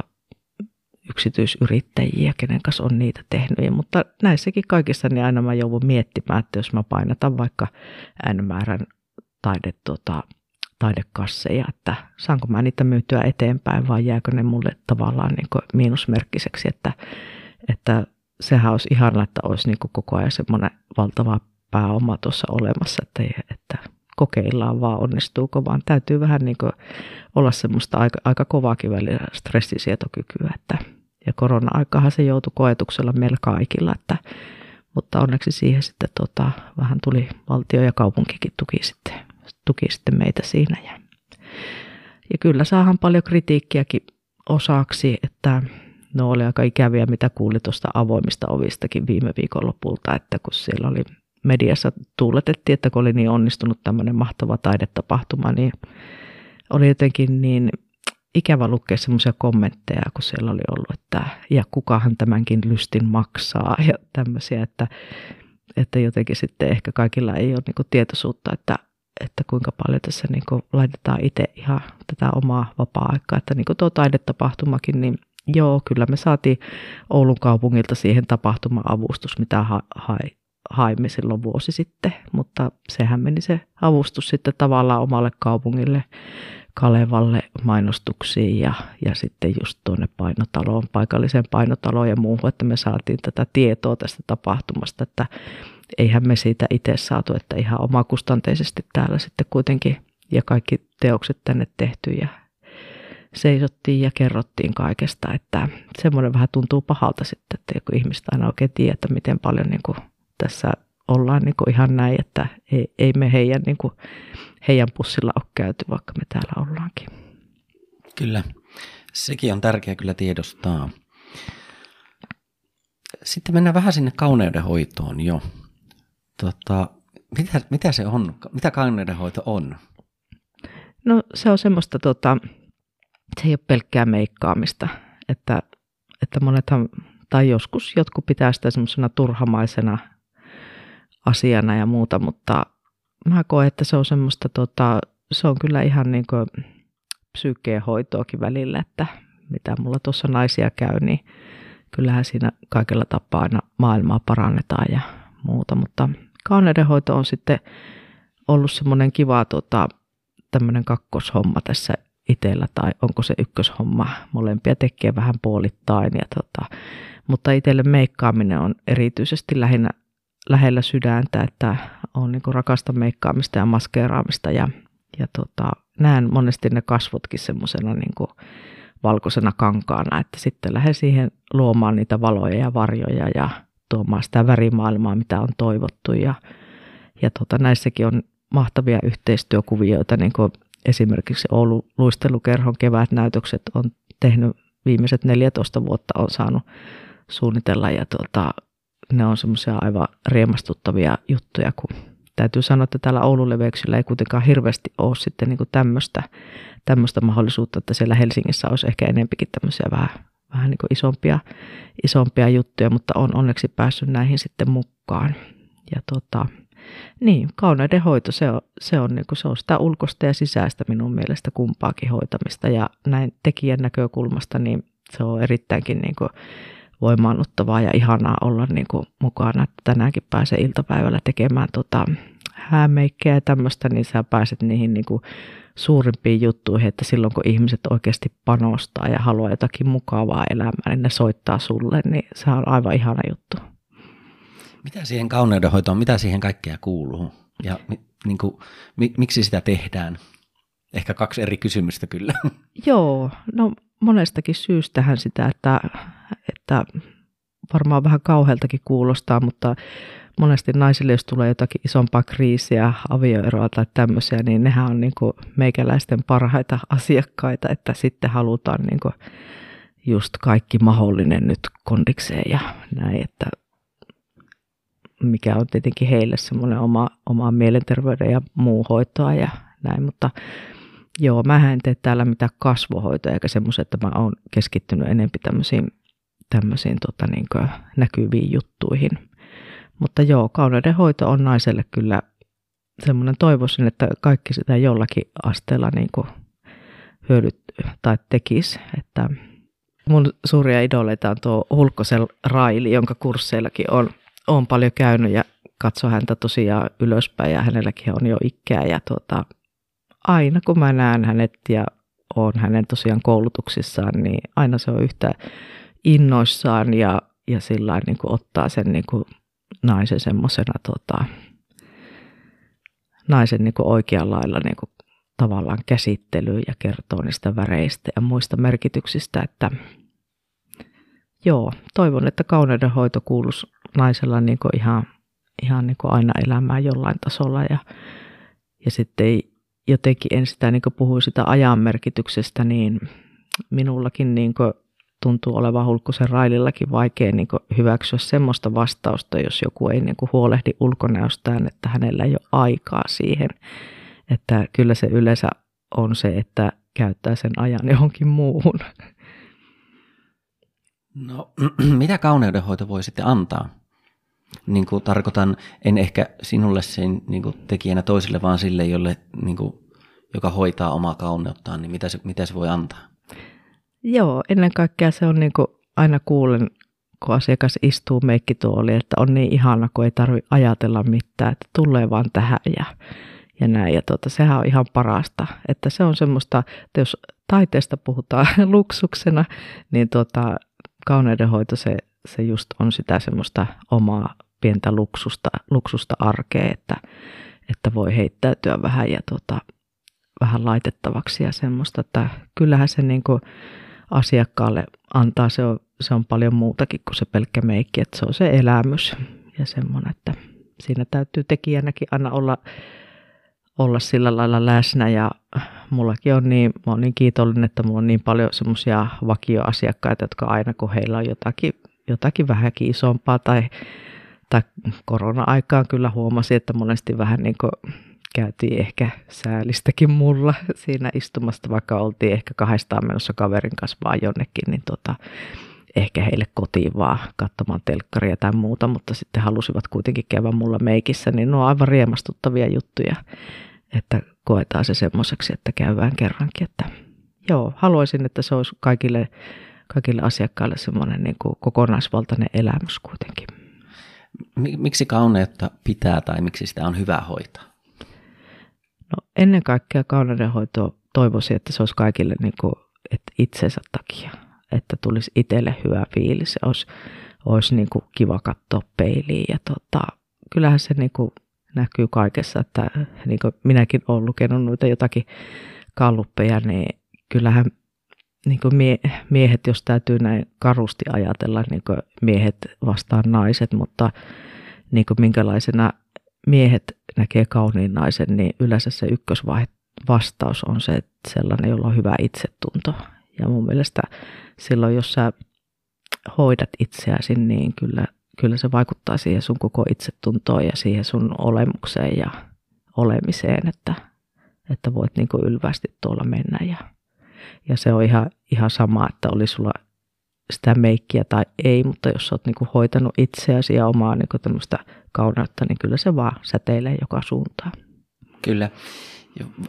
Speaker 2: yksityisyrittäjiä, kenen kanssa on niitä tehnyt. Mutta näissäkin kaikissa niin aina mä joudun miettimään, että jos mä painatan vaikka N-määrän taide, tota, taidekasseja, että saanko mä niitä myytyä eteenpäin vai jääkö ne mulle tavallaan niin miinusmerkkiseksi, että, että sehän olisi ihana, että olisi niin koko ajan semmoinen valtava pääoma tuossa olemassa, että, että kokeillaan vaan onnistuuko, vaan täytyy vähän niin olla semmoista aika, aika kovaakin välillä stressisietokykyä, että, ja korona-aikahan se joutui koetuksella meillä kaikilla, että, mutta onneksi siihen sitten tota, vähän tuli valtio ja kaupunkikin tuki sitten tuki sitten meitä siinä. Ja, ja kyllä saahan paljon kritiikkiäkin osaksi, että no oli aika ikäviä, mitä kuuli tuosta avoimista ovistakin viime viikonlopulta, että kun siellä oli mediassa tuuletettiin, että kun oli niin onnistunut tämmöinen mahtava taidetapahtuma, niin oli jotenkin niin ikävä lukea semmoisia kommentteja, kun siellä oli ollut, että ja kukahan tämänkin lystin maksaa ja tämmöisiä, että, että jotenkin sitten ehkä kaikilla ei ole niin tietoisuutta, että että kuinka paljon tässä niin kuin laitetaan itse ihan tätä omaa vapaa-aikaa. Että niin kuin tuo taidetapahtumakin, niin joo, kyllä me saatiin Oulun kaupungilta siihen tapahtuma-avustus, mitä ha- ha- haimme silloin vuosi sitten, mutta sehän meni se avustus sitten tavallaan omalle kaupungille, Kalevalle mainostuksiin ja, ja sitten just tuonne painotaloon, paikalliseen painotaloon ja muuhun, että me saatiin tätä tietoa tästä tapahtumasta, että eihän me siitä itse saatu, että ihan omakustanteisesti täällä sitten kuitenkin ja kaikki teokset tänne tehty ja seisottiin ja kerrottiin kaikesta, että semmoinen vähän tuntuu pahalta sitten, että kun ihmistä aina oikein tiedä, että miten paljon niin kuin tässä ollaan niin kuin ihan näin, että ei, ei me heidän, niin kuin, heidän pussilla ole käyty, vaikka me täällä ollaankin.
Speaker 1: Kyllä, sekin on tärkeää kyllä tiedostaa. Sitten mennään vähän sinne kauneudenhoitoon jo. Tota, mitä, mitä se on? Mitä kauneudenhoito on?
Speaker 2: No se on semmoista, tota, se ei ole pelkkää meikkaamista, että, että monethan tai joskus jotkut pitää sitä semmoisena turhamaisena asiana ja muuta, mutta mä koen, että se on semmoista, tota, se on kyllä ihan niin kuin psyykkeen hoitoakin välillä, että mitä mulla tuossa naisia käy, niin kyllähän siinä kaikella tapaa aina maailmaa parannetaan ja muuta, mutta kauneudenhoito on sitten ollut semmoinen kiva tota, tämmöinen kakkoshomma tässä itsellä tai onko se ykköshomma. Molempia tekee vähän puolittain. Ja tota, mutta itselle meikkaaminen on erityisesti lähinnä, lähellä sydäntä, että on niin rakasta meikkaamista ja maskeeraamista ja, ja tota, näen monesti ne kasvotkin semmoisena niin valkoisena kankaana, että sitten lähden siihen luomaan niitä valoja ja varjoja ja tuomaan sitä värimaailmaa, mitä on toivottu. Ja, ja tota, näissäkin on mahtavia yhteistyökuvioita, niin kuin esimerkiksi Oulun luistelukerhon kevätnäytökset on tehnyt viimeiset 14 vuotta on saanut suunnitella. Ja tota, ne on semmoisia aivan riemastuttavia juttuja, kun täytyy sanoa, että täällä Oulun leveyksillä ei kuitenkaan hirveästi ole sitten niin tämmöistä, tämmöistä mahdollisuutta, että siellä Helsingissä olisi ehkä enempikin tämmöisiä vähän, vähän niin kuin isompia, isompia juttuja, mutta on onneksi päässyt näihin sitten mukaan. Ja tota, niin, kauneuden hoito, se on, se, on, niin kuin, se on sitä ulkosta ja sisäistä minun mielestä kumpaakin hoitamista. Ja näin tekijän näkökulmasta, niin se on erittäinkin niin kuin, voimaannuttavaa ja ihanaa olla niin kuin, mukana. Että tänäänkin pääsee iltapäivällä tekemään tota, häämeikkejä ja tämmöistä, niin sä pääset niihin niin kuin, suurimpiin juttuihin, että silloin kun ihmiset oikeasti panostaa ja haluaa jotakin mukavaa elämää, niin ne soittaa sulle, niin se on aivan ihana juttu.
Speaker 1: Mitä siihen kauneudenhoitoon, mitä siihen kaikkea kuuluu ja niin kuin, miksi sitä tehdään? Ehkä kaksi eri kysymystä kyllä.
Speaker 2: Joo, no monestakin syystähän sitä, että, että varmaan vähän kauhealtakin kuulostaa, mutta monesti naisille, jos tulee jotakin isompaa kriisiä, avioeroa tai tämmöisiä, niin nehän on niin kuin meikäläisten parhaita asiakkaita, että sitten halutaan niin kuin just kaikki mahdollinen nyt kondikseen ja näin, että mikä on tietenkin heille semmoinen oma, oma mielenterveyden ja muu hoitoa ja näin, mutta joo, mä en tee täällä mitään kasvohoitoa eikä semmoisia, että mä oon keskittynyt enempi tämmöisiin, tämmöisiin tota, niin näkyviin juttuihin. Mutta joo, kauneuden hoito on naiselle kyllä semmoinen, toivoisin, että kaikki sitä jollakin asteella niin kuin hyödyt tai tekisi, että mun suuria idoleita on tuo Hulkkosen Raili, jonka kursseillakin on olen paljon käynyt ja katso häntä tosiaan ylöspäin ja hänelläkin on jo ikää ja tuota, aina kun mä näen hänet ja on hänen tosiaan koulutuksissaan, niin aina se on yhtä innoissaan ja, ja sillä niin ottaa sen niin kuin naisen semmoisena tota, naisen niin oikealla lailla niin tavallaan käsittelyyn ja kertoo niistä väreistä ja muista merkityksistä, että joo, toivon, että kauneudenhoito kuuluisi naisella niin ihan, ihan niin aina elämään jollain tasolla ja, ja sitten ei, jotenkin en sitä niin puhui sitä ajan merkityksestä, niin minullakin niin tuntuu olevan Hulkkosen Railillakin vaikea niin hyväksyä semmoista vastausta, jos joku ei niin huolehdi ulkonäöstään, että hänellä ei ole aikaa siihen. Että kyllä se yleensä on se, että käyttää sen ajan johonkin muuhun.
Speaker 1: No, mitä kauneudenhoito voi sitten antaa? Niin kuin tarkoitan, en ehkä sinulle sen niin kuin tekijänä toiselle, vaan sille, jolle, niin kuin, joka hoitaa omaa kauneuttaan, niin mitä se, mitä se voi antaa?
Speaker 2: Joo, ennen kaikkea se on niin kuin aina kuulen, kun asiakas istuu meikkituoli, että on niin ihana, kun ei tarvitse ajatella mitään, että tulee vaan tähän ja, ja näin. Ja tuota, sehän on ihan parasta, että se on semmoista, että jos taiteesta puhutaan luksuksena, niin tuota, kauneudenhoito se, se just on sitä semmoista omaa pientä luksusta, luksusta arkea, että, että voi heittäytyä vähän ja tota, vähän laitettavaksi ja semmoista, että kyllähän se niin kuin asiakkaalle antaa, se on, se on paljon muutakin kuin se pelkkä meikki, että se on se elämys ja semmoinen, että siinä täytyy tekijänäkin aina olla, olla sillä lailla läsnä. Ja mullakin on niin, mä niin kiitollinen, että mulla on niin paljon semmoisia vakioasiakkaita, jotka aina kun heillä on jotakin, jotakin vähänkin isompaa tai, tai korona-aikaan kyllä huomasin, että monesti vähän niin kuin käytiin ehkä säälistäkin mulla siinä istumasta, vaikka oltiin ehkä kahdestaan menossa kaverin kanssa vaan jonnekin, niin tota, ehkä heille kotiin vaan katsomaan telkkaria tai muuta, mutta sitten halusivat kuitenkin käydä mulla meikissä, niin ne on aivan riemastuttavia juttuja, että koetaan se semmoiseksi, että käydään kerrankin. Että joo, haluaisin, että se olisi kaikille, kaikille asiakkaille semmoinen niin kuin kokonaisvaltainen elämys kuitenkin.
Speaker 1: Miksi kauneutta pitää tai miksi sitä on hyvä hoitaa?
Speaker 2: No ennen kaikkea kauneudenhoito toivoisin, että se olisi kaikille niin kuin, että itsensä takia, että tulisi itselle hyvä fiilis, olisi, olisi niin kuin kiva katsoa peiliin. Ja tota, kyllähän se niin kuin näkyy kaikessa, että niin kuin minäkin olen lukenut noita jotakin kalluppeja, niin kyllähän niin kuin mie- miehet, jos täytyy näin karusti ajatella, niin kuin miehet vastaan naiset, mutta niin kuin minkälaisena miehet näkee kauniin naisen, niin yleensä se ykkösvastaus on se, että sellainen, jolla on hyvä itsetunto. Ja mun mielestä silloin, jos sä hoidat itseäsi, niin kyllä, kyllä se vaikuttaa siihen sun koko itsetuntoon ja siihen sun olemukseen ja olemiseen, että, että voit niin ylvästi tuolla mennä. Ja, ja se on ihan, ihan sama, että oli sulla sitä meikkiä tai ei, mutta jos sä oot niin kuin hoitanut itseäsi ja omaa niin kuin tämmöistä kauneutta, niin kyllä se vaan säteilee joka suuntaan.
Speaker 1: Kyllä.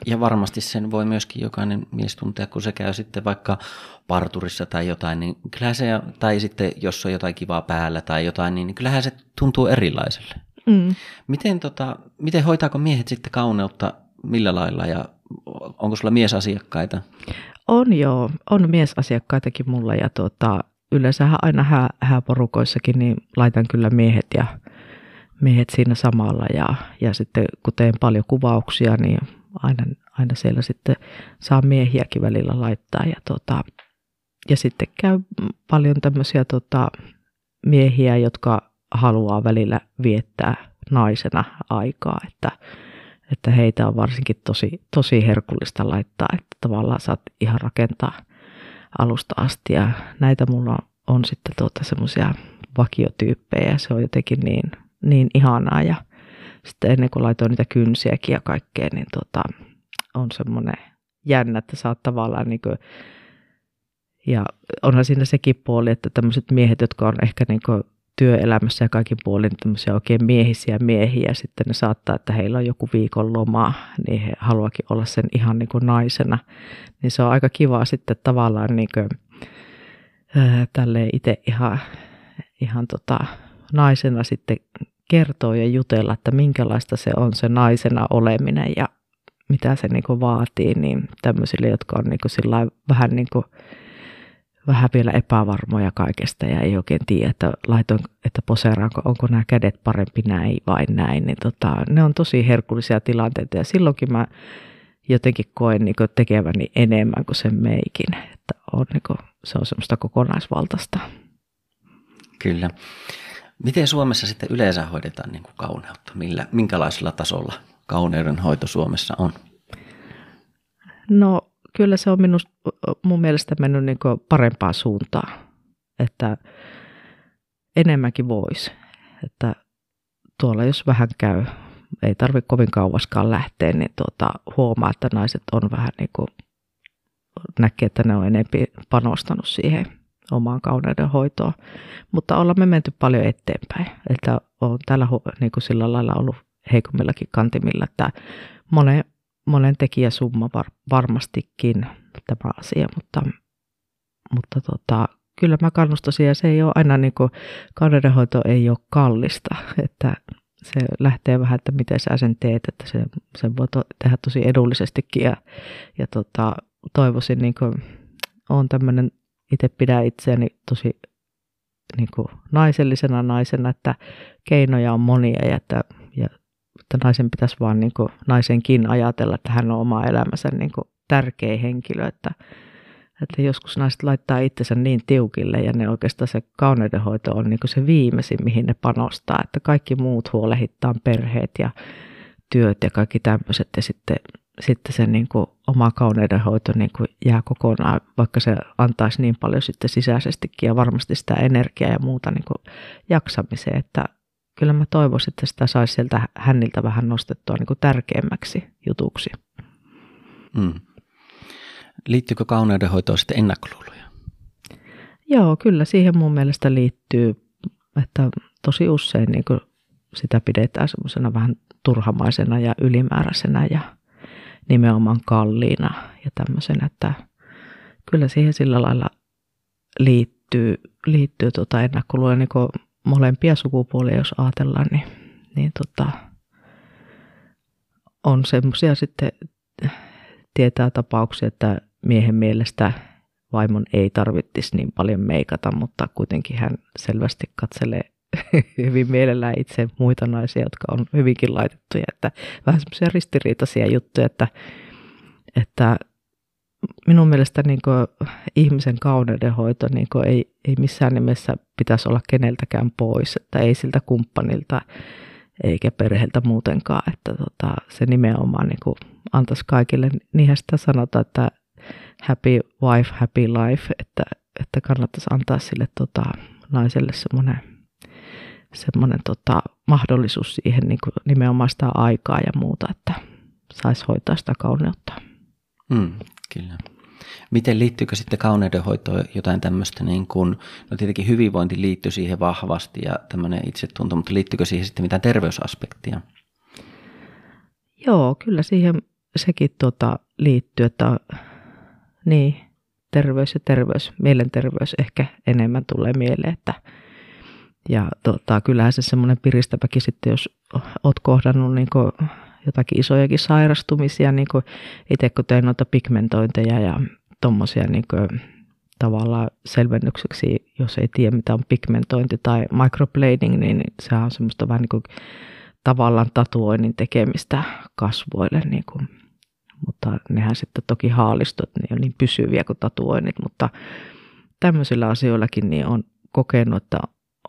Speaker 1: Ja varmasti sen voi myöskin jokainen mies tuntea, kun se käy sitten vaikka parturissa tai jotain, niin kyllähän se, tai sitten jos on jotain kivaa päällä tai jotain, niin kyllähän se tuntuu erilaiselle. Mm. Miten, tota, miten hoitaako miehet sitten kauneutta millä lailla ja onko sulla miesasiakkaita?
Speaker 2: On joo, on miesasiakkaitakin mulla ja tuota, yleensä aina hää, hääporukoissakin niin laitan kyllä miehet ja miehet siinä samalla. Ja, ja sitten kun teen paljon kuvauksia, niin aina, aina siellä sitten saa miehiäkin välillä laittaa. Ja, tota, ja sitten käy paljon tämmöisiä tota, miehiä, jotka haluaa välillä viettää naisena aikaa, että, että heitä on varsinkin tosi, tosi herkullista laittaa, että tavallaan saat ihan rakentaa alusta asti. Ja näitä mulla on sitten tuota semmoisia vakiotyyppejä se on jotenkin niin, niin ihanaa. Ja sitten ennen kuin laitoin niitä kynsiäkin ja kaikkea, niin tota, on semmoinen jännä, että sä oot tavallaan niin kuin, ja onhan siinä sekin puoli, että tämmöiset miehet, jotka on ehkä niin kuin työelämässä ja kaikin puolin tämmöisiä oikein miehisiä miehiä, sitten ne saattaa, että heillä on joku viikon loma, niin he haluakin olla sen ihan niin kuin naisena. Niin se on aika kiva sitten tavallaan niin kuin, ää, tälleen itse ihan, ihan tota, naisena sitten kertoa ja jutella, että minkälaista se on se naisena oleminen ja mitä se niin kuin vaatii, niin tämmöisille, jotka on niin kuin vähän niin kuin, vähän vielä epävarmoja kaikesta ja ei oikein tiedä, että laitoin, että poseeraanko, onko nämä kädet parempi näin vai näin, niin tota, ne on tosi herkullisia tilanteita ja silloinkin mä jotenkin koen niin tekeväni enemmän kuin sen meikin, että on, niin kuin, se on semmoista kokonaisvaltaista.
Speaker 1: Kyllä. Miten Suomessa sitten yleensä hoidetaan niin kuin kauneutta? Millä, minkälaisella tasolla kauneudenhoito Suomessa on?
Speaker 2: No kyllä se on minust, mun mielestä mennyt niin parempaan suuntaan, että enemmänkin voisi. Että tuolla jos vähän käy, ei tarvitse kovin kauaskaan lähteä, niin tuota, huomaa, että naiset on vähän niin kuin, näkee, että ne on enemmän panostanut siihen omaan kauneudenhoitoon. Mutta ollaan me menty paljon eteenpäin. Että on tällä niin kuin sillä lailla ollut heikommillakin kantimilla, että monen, monen tekijäsumma var, varmastikin tämä asia, mutta, mutta tota, kyllä mä kannustaisin ja se ei ole aina niin kuin, ei ole kallista, että se lähtee vähän, että miten sä sen teet, että se, sen voi to, tehdä tosi edullisestikin ja, ja tota, toivoisin, niin kuin, on tämmöinen, itse pidän itseäni tosi niin kuin naisellisena naisena, että keinoja on monia ja että, että naisen pitäisi vaan niin kuin, naisenkin ajatella, että hän on oma elämänsä niin kuin, tärkeä henkilö, että, että joskus naiset laittaa itsensä niin tiukille ja ne oikeastaan se kauneudenhoito on niin kuin se viimeisin, mihin ne panostaa, että kaikki muut huolehittaa perheet ja työt ja kaikki tämmöiset ja sitten, sitten se niin kuin oma kauneudenhoito niin kuin jää kokonaan, vaikka se antaisi niin paljon sitten sisäisestikin ja varmasti sitä energiaa ja muuta niin kuin jaksamiseen, että kyllä mä toivoisin, että sitä saisi sieltä hänniltä vähän nostettua niin kuin tärkeämmäksi jutuksi.
Speaker 1: Mm. Liittyykö kauneudenhoitoon sitten ennakkoluuloja?
Speaker 2: Joo, kyllä siihen mun mielestä liittyy, että tosi usein niin kuin sitä pidetään semmoisena vähän turhamaisena ja ylimääräisenä ja nimenomaan kalliina ja tämmöisenä, että kyllä siihen sillä lailla liittyy, liittyy tota ennakkoluuloja niin molempia sukupuolia, jos ajatellaan, niin, niin tota, on semmoisia sitten, tietää tapauksia, että miehen mielestä vaimon ei tarvittisi niin paljon meikata, mutta kuitenkin hän selvästi katselee hyvin mielellään itse muita naisia, jotka on hyvinkin laitettuja, että vähän semmoisia ristiriitaisia juttuja, että, että minun mielestä niin ihmisen kauneudenhoito niin ei, ei missään nimessä pitäisi olla keneltäkään pois, että ei siltä kumppanilta eikä perheeltä muutenkaan, että tota, se nimenomaan niin antaisi kaikille, niinhän sitä sanotaan, että happy wife, happy life, että, että kannattaisi antaa sille tota, naiselle semmoinen semmoinen tota, mahdollisuus siihen niin kuin nimenomaan sitä aikaa ja muuta, että saisi hoitaa sitä kauneutta.
Speaker 1: Mm, kyllä. Miten liittyykö sitten kauneudenhoitoon jotain tämmöistä, niin kuin, no tietenkin hyvinvointi liittyy siihen vahvasti ja tämmöinen itsetunto, mutta liittyykö siihen sitten mitään terveysaspektia?
Speaker 2: Joo, kyllä siihen sekin tuota, liittyy, että niin, terveys ja terveys, mielenterveys ehkä enemmän tulee mieleen, että ja tota, kyllähän se semmoinen piristäväkin sitten, jos oot kohdannut niin jotakin isojakin sairastumisia, niin itse kun tein noita pigmentointeja ja tuommoisia niin tavallaan selvennykseksi, jos ei tiedä mitä on pigmentointi tai microblading, niin sehän on semmoista vähän niin kuin tavallaan tatuoinnin tekemistä kasvoille, niin kuin, mutta nehän sitten toki haalistot, ne on niin pysyviä kuin tatuoinnit, mutta tämmöisillä asioillakin niin on kokenut, että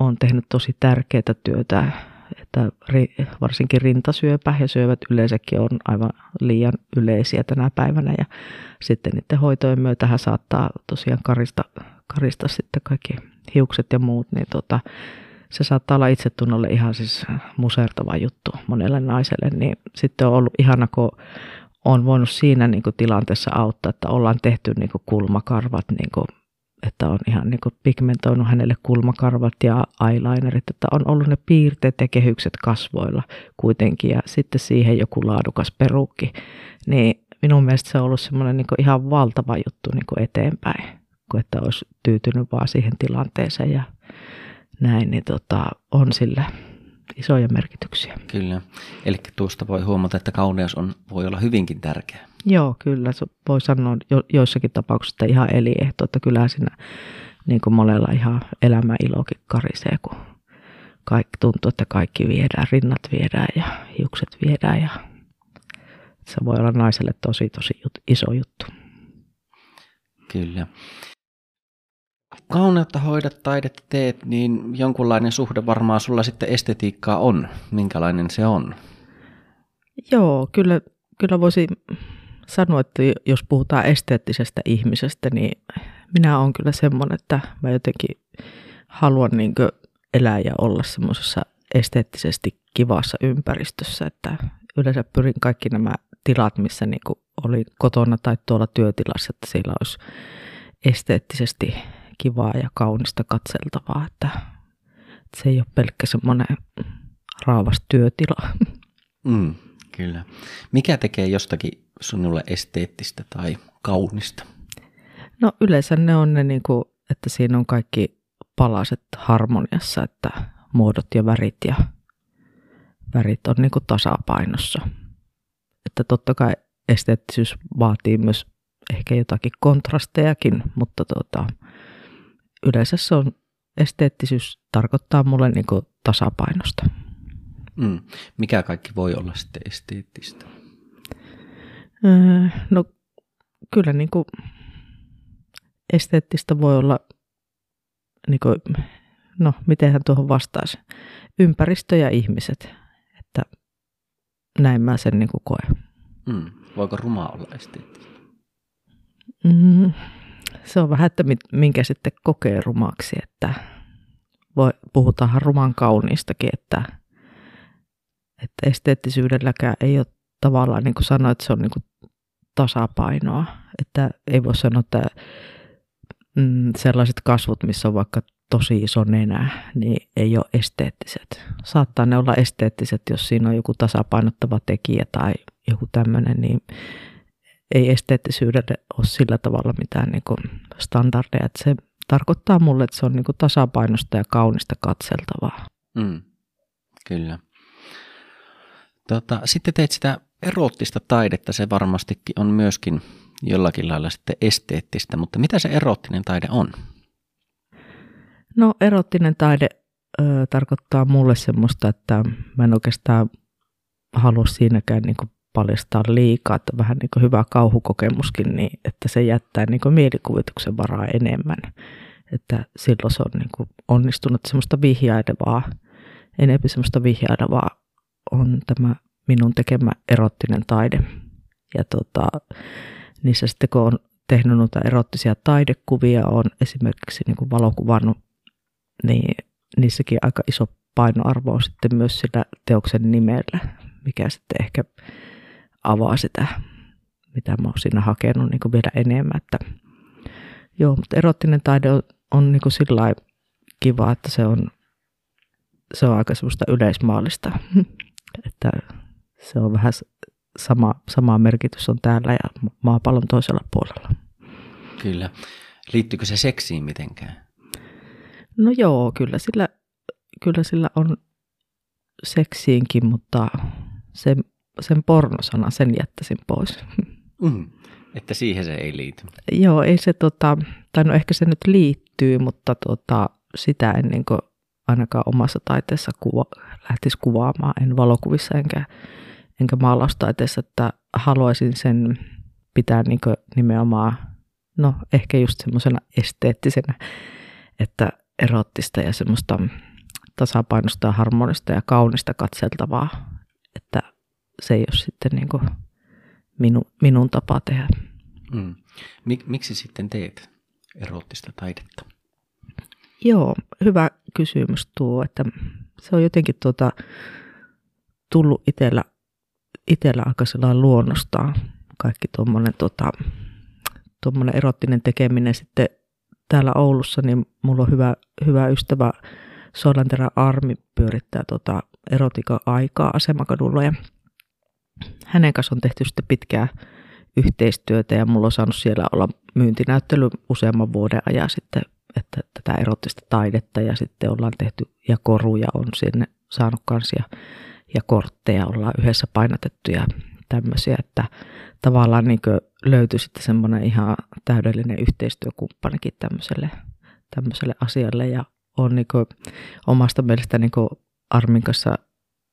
Speaker 2: on tehnyt tosi tärkeää työtä, että varsinkin rintasyöpä ja syövät yleensäkin on aivan liian yleisiä tänä päivänä ja sitten niiden hoitojen myötähän saattaa tosiaan karista, karista sitten kaikki hiukset ja muut, niin tota, se saattaa olla itsetunnolle ihan siis musertava juttu monelle naiselle, niin sitten on ollut ihana, kun on voinut siinä niin kuin tilanteessa auttaa, että ollaan tehty niin kuin kulmakarvat niin kuin että on ihan niin kuin pigmentoinut hänelle kulmakarvat ja eyelinerit, että on ollut ne piirteet ja kehykset kasvoilla kuitenkin ja sitten siihen joku laadukas perukki. Niin minun mielestä se on ollut semmoinen niin ihan valtava juttu niin kuin eteenpäin, kuin että olisi tyytynyt vaan siihen tilanteeseen ja näin, niin tota, on sillä isoja merkityksiä.
Speaker 1: Kyllä. Eli tuosta voi huomata, että kauneus on, voi olla hyvinkin tärkeä.
Speaker 2: Joo, kyllä. Se voi sanoa jo, joissakin tapauksissa että ihan eliehto, että kyllä siinä niin kuin monella ihan elämä ilokin karisee, kun kaikki tuntuu, että kaikki viedään, rinnat viedään ja hiukset viedään ja se voi olla naiselle tosi tosi jut, iso juttu.
Speaker 1: Kyllä kauneutta hoidat, taidetta teet, niin jonkunlainen suhde varmaan sulla sitten estetiikkaa on. Minkälainen se on?
Speaker 2: Joo, kyllä, kyllä voisi sanoa, että jos puhutaan esteettisestä ihmisestä, niin minä olen kyllä semmoinen, että mä jotenkin haluan niin elää ja olla semmoisessa esteettisesti kivassa ympäristössä, että yleensä pyrin kaikki nämä tilat, missä niin oli kotona tai tuolla työtilassa, että siellä olisi esteettisesti kivaa ja kaunista katseltavaa, että, että se ei ole pelkkä semmoinen raavas työtila.
Speaker 1: Mm, kyllä. Mikä tekee jostakin sinulle esteettistä tai kaunista?
Speaker 2: No yleensä ne on ne, niin kuin, että siinä on kaikki palaset harmoniassa, että muodot ja värit ja värit on niin kuin tasapainossa. Että totta kai esteettisyys vaatii myös ehkä jotakin kontrastejakin, mutta tuota, yleensä se on esteettisyys tarkoittaa mulle niin kuin tasapainosta.
Speaker 1: Mm. Mikä kaikki voi olla sitten esteettistä?
Speaker 2: Öö, no kyllä niin kuin esteettistä voi olla, niin kuin, no mitenhän tuohon vastaisi, ympäristö ja ihmiset, että näin mä sen niin kuin koen.
Speaker 1: Mm. Voiko ruma olla esteettistä?
Speaker 2: Mm, se on vähän, että minkä sitten kokee rumaksi, että voi, puhutaan ruman kauniistakin, että, että esteettisyydelläkään ei ole tavallaan niin kuin sanoa, että se on niin kuin tasapainoa, että ei voi sanoa, että mm, sellaiset kasvot, missä on vaikka tosi iso nenä, niin ei ole esteettiset. Saattaa ne olla esteettiset, jos siinä on joku tasapainottava tekijä tai joku tämmöinen, niin ei esteettisyydelle ole sillä tavalla mitään niin kuin standardeja. Että se tarkoittaa mulle, että se on niin kuin tasapainosta ja kaunista katseltavaa.
Speaker 1: Mm, kyllä. Tota, sitten teet sitä eroottista taidetta, se varmastikin on myöskin jollakin lailla sitten esteettistä, mutta mitä se eroottinen taide on?
Speaker 2: No erottinen taide ö, tarkoittaa mulle semmoista, että mä en oikeastaan halua siinäkään niin paljastaa liikaa, että vähän niin kuin hyvä kauhukokemuskin, niin että se jättää niin kuin mielikuvituksen varaa enemmän. Että silloin se on niin kuin onnistunut semmoista vihjailevaa, enemmän semmoista vihjailevaa on tämä minun tekemä erottinen taide. Ja tota, niissä sitten kun on tehnyt noita erottisia taidekuvia, on esimerkiksi niin kuin valokuvannut niin niissäkin aika iso painoarvo on sitten myös sillä teoksen nimellä, mikä sitten ehkä avaa sitä, mitä mä oon siinä hakenut niin kuin vielä enemmän. Että, joo, mutta erottinen taide on, on niin kuin sillä kiva, että se on, se on aika semmoista yleismaallista, että se on vähän sama, sama merkitys on täällä ja maapallon toisella puolella.
Speaker 1: Kyllä. Liittyykö se seksiin mitenkään?
Speaker 2: No joo, kyllä sillä, kyllä sillä on seksiinkin, mutta sen, sen pornosana sen jättäisin pois.
Speaker 1: Mm, että siihen se ei liity.
Speaker 2: Joo, ei se tota, tai no ehkä se nyt liittyy, mutta tota, sitä en niin ainakaan omassa taiteessa kuva, lähtisi kuvaamaan, en valokuvissa enkä, enkä maalaustaiteessa, että haluaisin sen pitää niin nimenomaan, no ehkä just semmoisena esteettisenä, että erottista ja semmoista tasapainosta ja harmonista ja kaunista katseltavaa, että se ei ole sitten niin kuin minu, minun tapa tehdä.
Speaker 1: Mm. Mik, miksi sitten teet erottista taidetta?
Speaker 2: Joo, hyvä kysymys tuo, että se on jotenkin tuota, tullut itsellä, itsellä aika luonnostaan kaikki tuommoinen tuota, erottinen tekeminen sitten täällä Oulussa, niin mulla on hyvä, hyvä ystävä Solanterä Armi pyörittää tota erotika aikaa asemakadulla ja hänen kanssa on tehty sitten pitkää yhteistyötä ja mulla on saanut siellä olla myyntinäyttely useamman vuoden ajan sitten, että tätä erottista taidetta ja sitten ollaan tehty ja koruja on sinne saanut kanssa ja, ja kortteja ollaan yhdessä painatettu ja tämmöisiä, että tavallaan niin löytyi sitten semmoinen ihan täydellinen yhteistyökumppanikin tämmöiselle, tämmöiselle asialle ja on niin omasta mielestä niin Armin kanssa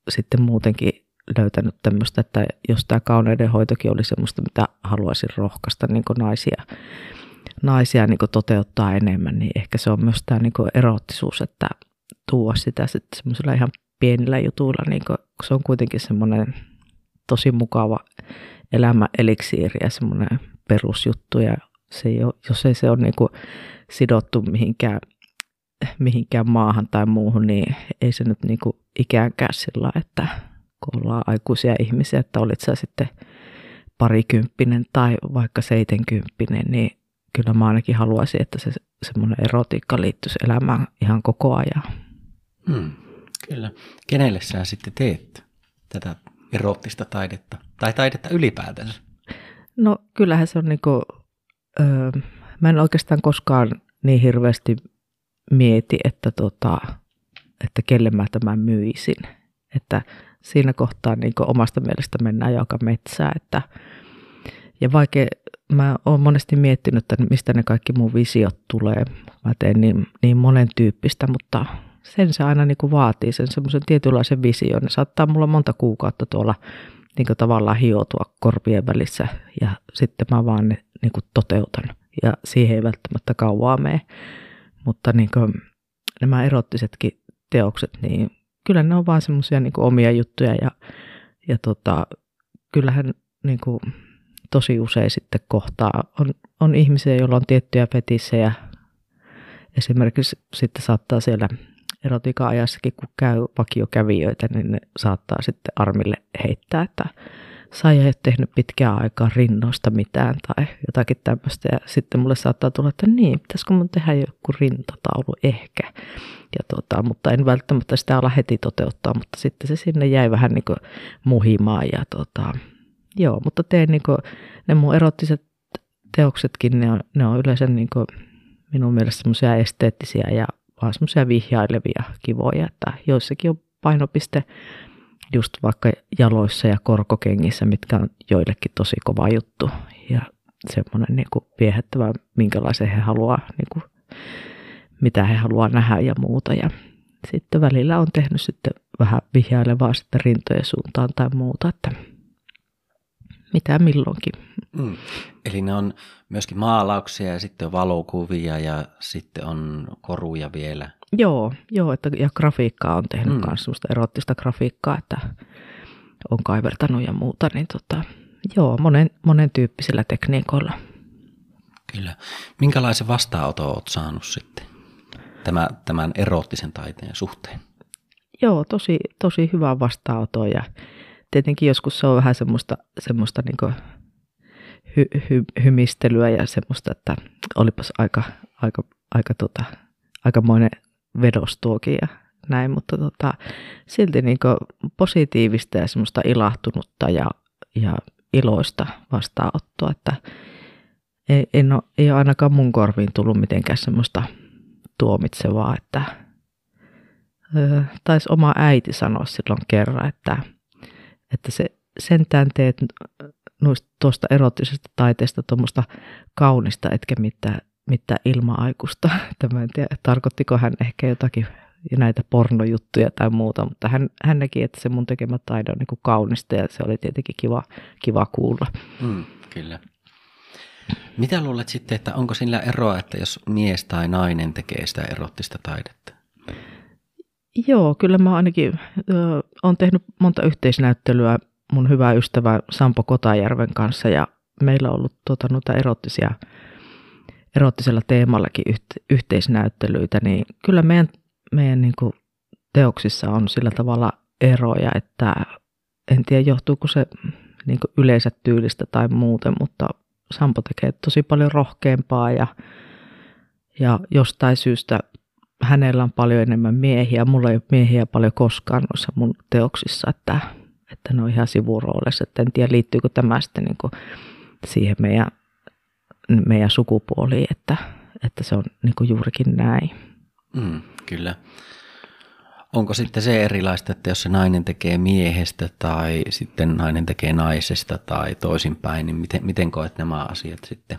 Speaker 2: sitten muutenkin löytänyt tämmöistä, että jos tämä kauneudenhoitokin oli semmoista, mitä haluaisin rohkaista niin naisia, naisia niin toteuttaa enemmän, niin ehkä se on myös tämä niin eroottisuus, että tuoda sitä sitten semmoisilla ihan pienillä jutuilla, niin se on kuitenkin semmoinen tosi mukava elämä eliksiiri ja semmoinen perusjuttu ja se ei ole, jos ei se ole niin kuin sidottu mihinkään, mihinkään maahan tai muuhun, niin ei se nyt niin kuin ikäänkään sillä, että kun ollaan aikuisia ihmisiä, että olit sä sitten parikymppinen tai vaikka seitenkymppinen, niin kyllä mä ainakin haluaisin, että se semmoinen erotiikka liittyisi elämään ihan koko ajan.
Speaker 1: Hmm, kyllä. Kenelle sä sitten teet tätä erottista taidetta tai taidetta ylipäätänsä?
Speaker 2: No kyllähän se on niin kuin, öö, mä en oikeastaan koskaan niin hirveästi mieti, että, tota, että kelle mä tämän myisin. Että siinä kohtaa niin omasta mielestä mennään joka metsää. Että, ja vaikka mä oon monesti miettinyt, että mistä ne kaikki mun visiot tulee. Mä teen niin, niin monen tyyppistä, mutta sen se aina niin kuin vaatii, sen semmoisen tietynlaisen vision. Ne saattaa mulla monta kuukautta tuolla niin kuin tavallaan hioutua korvien välissä ja sitten mä vaan ne niin kuin toteutan. Ja siihen ei välttämättä kauaa mene. Mutta niin kuin nämä erottisetkin teokset, niin kyllä ne on vaan semmoisia niin omia juttuja ja, ja tota, kyllähän niin kuin tosi usein sitten kohtaa on, on ihmisiä, joilla on tiettyjä fetissejä. Esimerkiksi sitten saattaa siellä erotika-ajassakin, kun käy vakiokävijöitä, niin ne saattaa sitten armille heittää, että Sai ei ole tehnyt pitkään aikaa rinnoista mitään tai jotakin tämmöistä. Ja sitten mulle saattaa tulla, että niin, pitäisikö mun tehdä joku rintataulu ehkä. Ja tota, mutta en välttämättä sitä ala heti toteuttaa, mutta sitten se sinne jäi vähän niin kuin muhimaan. Ja tota, joo, mutta teen niin kuin, ne mun erottiset teoksetkin, ne on, ne on yleensä niin kuin minun mielestä semmoisia esteettisiä ja vaan semmoisia vihjailevia kivoja, että joissakin on painopiste just vaikka jaloissa ja korkokengissä, mitkä on joillekin tosi kova juttu ja semmoinen niin kuin viehättävä, minkälaisen he haluaa, niin kuin, mitä he haluaa nähdä ja muuta. Ja sitten välillä on tehnyt sitten vähän vihjailevaa sitten rintojen suuntaan tai muuta, että mitä milloinkin.
Speaker 1: Mm. Eli ne on myöskin maalauksia ja sitten on valokuvia ja sitten on koruja vielä.
Speaker 2: Joo, joo että, ja grafiikkaa on tehnyt mm. myös sellaista erottista grafiikkaa, että on kaivertanut ja muuta, niin tota, joo, monen, monen tyyppisillä tekniikoilla.
Speaker 1: Kyllä. Minkälaisen vastaanoton olet saanut sitten tämän, tämän erottisen taiteen suhteen?
Speaker 2: Joo, tosi, tosi hyvä vastaanoton ja tietenkin joskus se on vähän semmoista, semmoista niin hy, hy, hymistelyä ja semmoista, että olipas aika, aika, aika tota, aikamoinen vedos tuokin ja näin, mutta tota, silti niin positiivista ja semmoista ilahtunutta ja, ja iloista vastaanottoa, että ei, en ole, ei ole ainakaan mun korviin tullut mitenkään semmoista tuomitsevaa, että taisi oma äiti sanoa silloin kerran, että, että se sentään teet tuosta erottisesta taiteesta tuommoista kaunista, etkä mitään, mitään ilma-aikuista. Tämä en tiedä, tarkoittiko hän ehkä jotakin näitä pornojuttuja tai muuta, mutta hän, hän näki, että se mun tekemä taide on niin kaunista ja se oli tietenkin kiva, kiva kuulla.
Speaker 1: Mm, kyllä. Mitä luulet sitten, että onko sillä eroa, että jos mies tai nainen tekee sitä erottista taidetta?
Speaker 2: Joo, kyllä mä ainakin olen tehnyt monta yhteisnäyttelyä mun hyvä ystävä Sampo Kotajärven kanssa ja meillä on ollut tuota, noita erottisia, erottisella teemallakin yhteisnäyttelyitä, niin kyllä meidän, meidän niin kuin teoksissa on sillä tavalla eroja, että en tiedä johtuuko se niin kuin yleensä tyylistä tai muuten, mutta Sampo tekee tosi paljon rohkeampaa ja, ja jostain syystä hänellä on paljon enemmän miehiä. Mulla ei ole miehiä paljon koskaan noissa mun teoksissa, että että ne on ihan sivuroolissa. Että en tiedä, liittyykö tämä sitten niin kuin siihen meidän, meidän sukupuoliin, että, että se on niin kuin juurikin näin.
Speaker 1: Mm, kyllä. Onko sitten se erilaista, että jos se nainen tekee miehestä tai sitten nainen tekee naisesta tai toisinpäin, niin miten, miten koet nämä asiat sitten?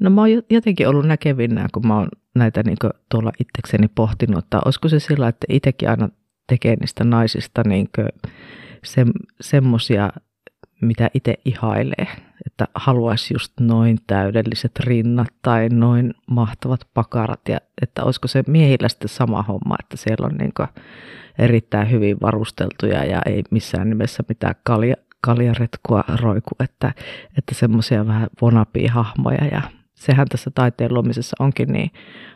Speaker 2: No mä oon jotenkin ollut näkevinä, kun mä oon näitä niin tuolla itsekseni pohtinut, että olisiko se sillä, että itsekin aina tekee niistä naisista niin se, semmoisia, mitä itse ihailee. Että haluaisi just noin täydelliset rinnat tai noin mahtavat pakarat. Ja että olisiko se miehillä sitten sama homma, että siellä on niin erittäin hyvin varusteltuja ja ei missään nimessä mitään kalja, kaljaretkua roiku. Että, että semmoisia vähän vonapia hahmoja ja sehän tässä taiteen luomisessa onkin niin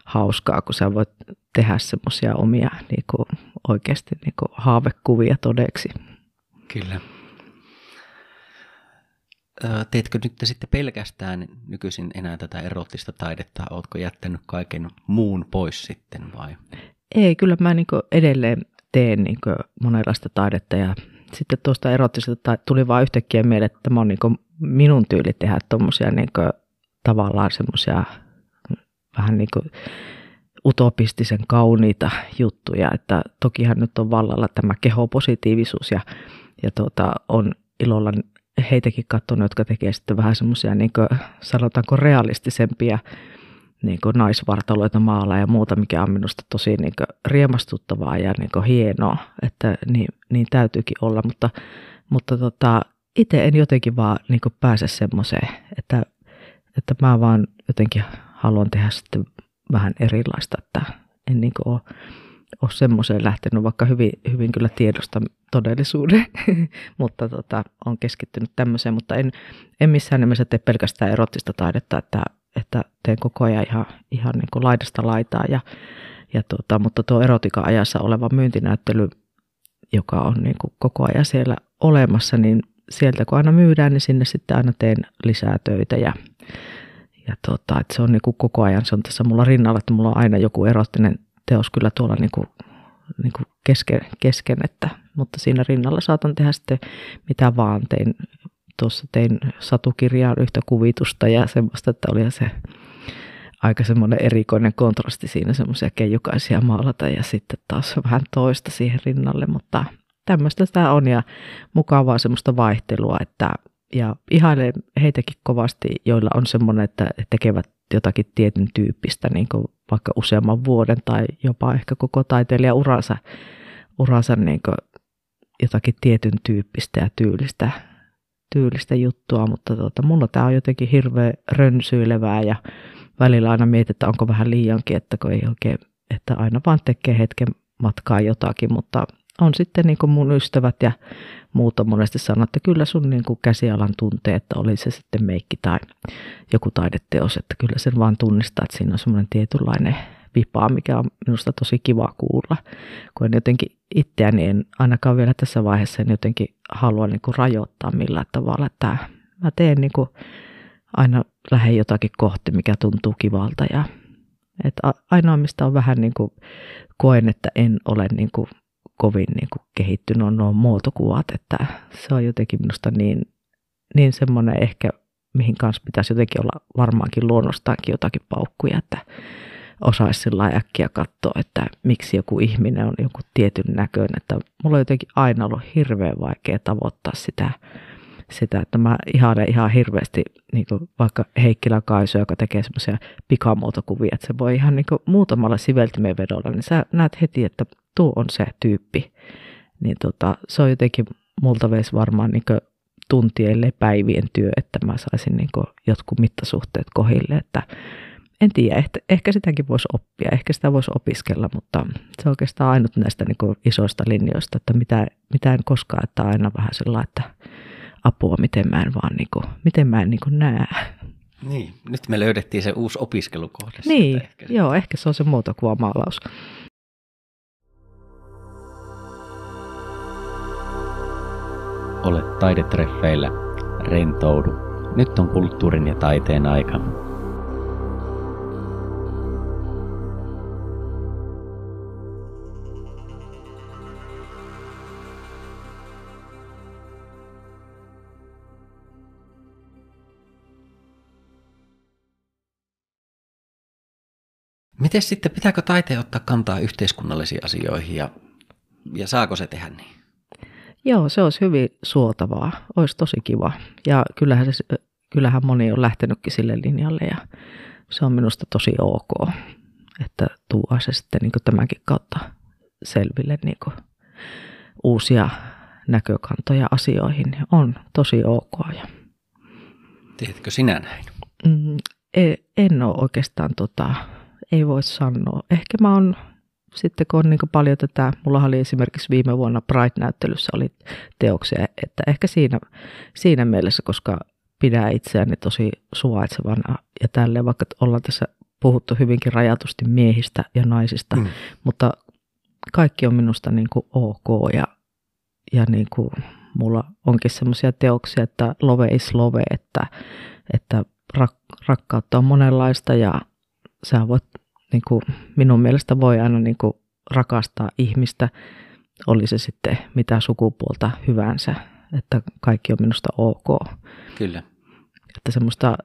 Speaker 2: hauskaa, kun sä voit tehdä semmoisia omia niin oikeasti niin haavekuvia todeksi.
Speaker 1: Kyllä. Teetkö nyt sitten pelkästään nykyisin enää tätä erottista taidetta? Oletko jättänyt kaiken muun pois sitten vai?
Speaker 2: Ei, kyllä mä niin edelleen teen niin monenlaista taidetta ja sitten tuosta erottisesta tuli vaan yhtäkkiä mieleen, että tämä on niin minun tyyli tehdä tuommoisia niin tavallaan semmoisia vähän niin kuin utopistisen kauniita juttuja, että tokihan nyt on vallalla tämä kehopositiivisuus ja ja tuota, on ilolla heitäkin katsonut, jotka tekee sitten vähän semmoisia, niin sanotaanko realistisempia niin kuin naisvartaloita maalla ja muuta, mikä on minusta tosi niin kuin riemastuttavaa ja niin kuin hienoa, että niin, niin täytyykin olla, mutta, mutta tota, itse en jotenkin vaan niin kuin pääse semmoiseen, että, että mä vaan jotenkin haluan tehdä sitten vähän erilaista, että en niin kuin ole ole semmoiseen lähtenyt, vaikka hyvin, hyvin kyllä tiedosta todellisuuden, mutta tota, on keskittynyt tämmöiseen, mutta en, en missään nimessä tee pelkästään erottista taidetta, että, että teen koko ajan ihan, ihan niin kuin laidasta laitaa, ja, ja tota, mutta tuo erotika-ajassa oleva myyntinäyttely, joka on niin kuin koko ajan siellä olemassa, niin sieltä kun aina myydään, niin sinne sitten aina teen lisää töitä ja, ja tota, että se on niin kuin koko ajan, se on tässä mulla rinnalla, että mulla on aina joku erottinen teos kyllä tuolla niin kuin, niin kuin kesken, kesken että, mutta siinä rinnalla saatan tehdä sitten mitä vaan. Tein, tuossa tein satukirjaan yhtä kuvitusta ja semmoista, että oli se aika semmoinen erikoinen kontrasti siinä semmoisia keijukaisia maalata ja sitten taas vähän toista siihen rinnalle, mutta tämmöistä tämä on ja mukavaa semmoista vaihtelua, että ja ihailen heitäkin kovasti, joilla on semmoinen, että tekevät jotakin tietyn tyyppistä, niin kuin vaikka useamman vuoden tai jopa ehkä koko taiteilijan uransa, uransa niin kuin jotakin tietyn tyyppistä ja tyylistä, tyylistä juttua, mutta tuota, mulla tämä on jotenkin hirveän rönsyilevää ja välillä aina mietit, että onko vähän liiankin, että kun ei oikein, että aina vaan tekee hetken matkaa jotakin, mutta on sitten niin kuin mun ystävät ja muut on monesti sanonut, että kyllä sun niin kuin käsialan tuntee, että oli se sitten meikki tai joku taideteos, että kyllä sen vaan tunnistaa, että siinä on semmoinen tietynlainen vipaa, mikä on minusta tosi kiva kuulla, kun en jotenkin itseäni en ainakaan vielä tässä vaiheessa en jotenkin halua niin kuin rajoittaa millään tavalla, että mä teen niin kuin aina lähden jotakin kohti, mikä tuntuu kivalta ja että ainoa, mistä on vähän niin kuin koen, että en ole niin kuin kovin niin kuin kehittynyt on nuo muotokuvat, että se on jotenkin minusta niin, niin semmoinen ehkä, mihin kanssa pitäisi jotenkin olla varmaankin luonnostaankin jotakin paukkuja, että osaisi sillä äkkiä katsoa, että miksi joku ihminen on joku tietyn näköinen, että mulla on jotenkin aina ollut hirveän vaikea tavoittaa sitä, sitä että mä ihailen ihan hirveästi niin kuin vaikka Heikkilä Kaisu, joka tekee semmoisia pikamuotokuvia, että se voi ihan niin kuin muutamalla siveltimeen vedolla, niin sä näet heti, että tuo on se tyyppi. Niin tota, se on jotenkin multa veisi varmaan niin tuntien, ellei päivien työ, että mä saisin niin jotkut mittasuhteet kohille, että en tiedä, ehkä, ehkä sitäkin voisi oppia, ehkä sitä voisi opiskella, mutta se on oikeastaan ainut näistä niin isoista linjoista, että mitä, mitä en koskaan, että aina vähän sillä että apua, miten mä en vaan niin kuin, miten mä en niin kuin näe.
Speaker 1: Niin, nyt me löydettiin se uusi opiskelukohde.
Speaker 2: Niin, ehkä joo, ehkä se on se muotokuvamaalaus.
Speaker 1: Ole taidetreffeillä, rentoudu. Nyt on kulttuurin ja taiteen aika. Miten sitten, pitääkö taiteen ottaa kantaa yhteiskunnallisiin asioihin ja, ja saako se tehdä niin?
Speaker 2: Joo, se olisi hyvin suotavaa. Olisi tosi kiva. Ja kyllähän, se, kyllähän moni on lähtenytkin sille linjalle ja se on minusta tosi ok, että tuo se sitten niin tämänkin kautta selville niin uusia näkökantoja asioihin. On tosi ok. Ja...
Speaker 1: Tiedätkö sinä näin?
Speaker 2: Mm, en, en ole oikeastaan, tota, ei voi sanoa. Ehkä mä oon sitten kun on niin paljon tätä, mulla oli esimerkiksi viime vuonna Pride-näyttelyssä oli teoksia, että ehkä siinä, siinä mielessä, koska pidän itseäni tosi suvaitsevana ja tälleen, vaikka ollaan tässä puhuttu hyvinkin rajatusti miehistä ja naisista, mm. mutta kaikki on minusta niin kuin ok ja, ja niin kuin mulla onkin semmoisia teoksia, että love is love, että, että rak, rakkautta on monenlaista ja sä voit niin kuin minun mielestä voi aina niin kuin rakastaa ihmistä, oli se sitten mitä sukupuolta hyvänsä, että kaikki on minusta ok.
Speaker 1: Kyllä.
Speaker 2: Että semmoista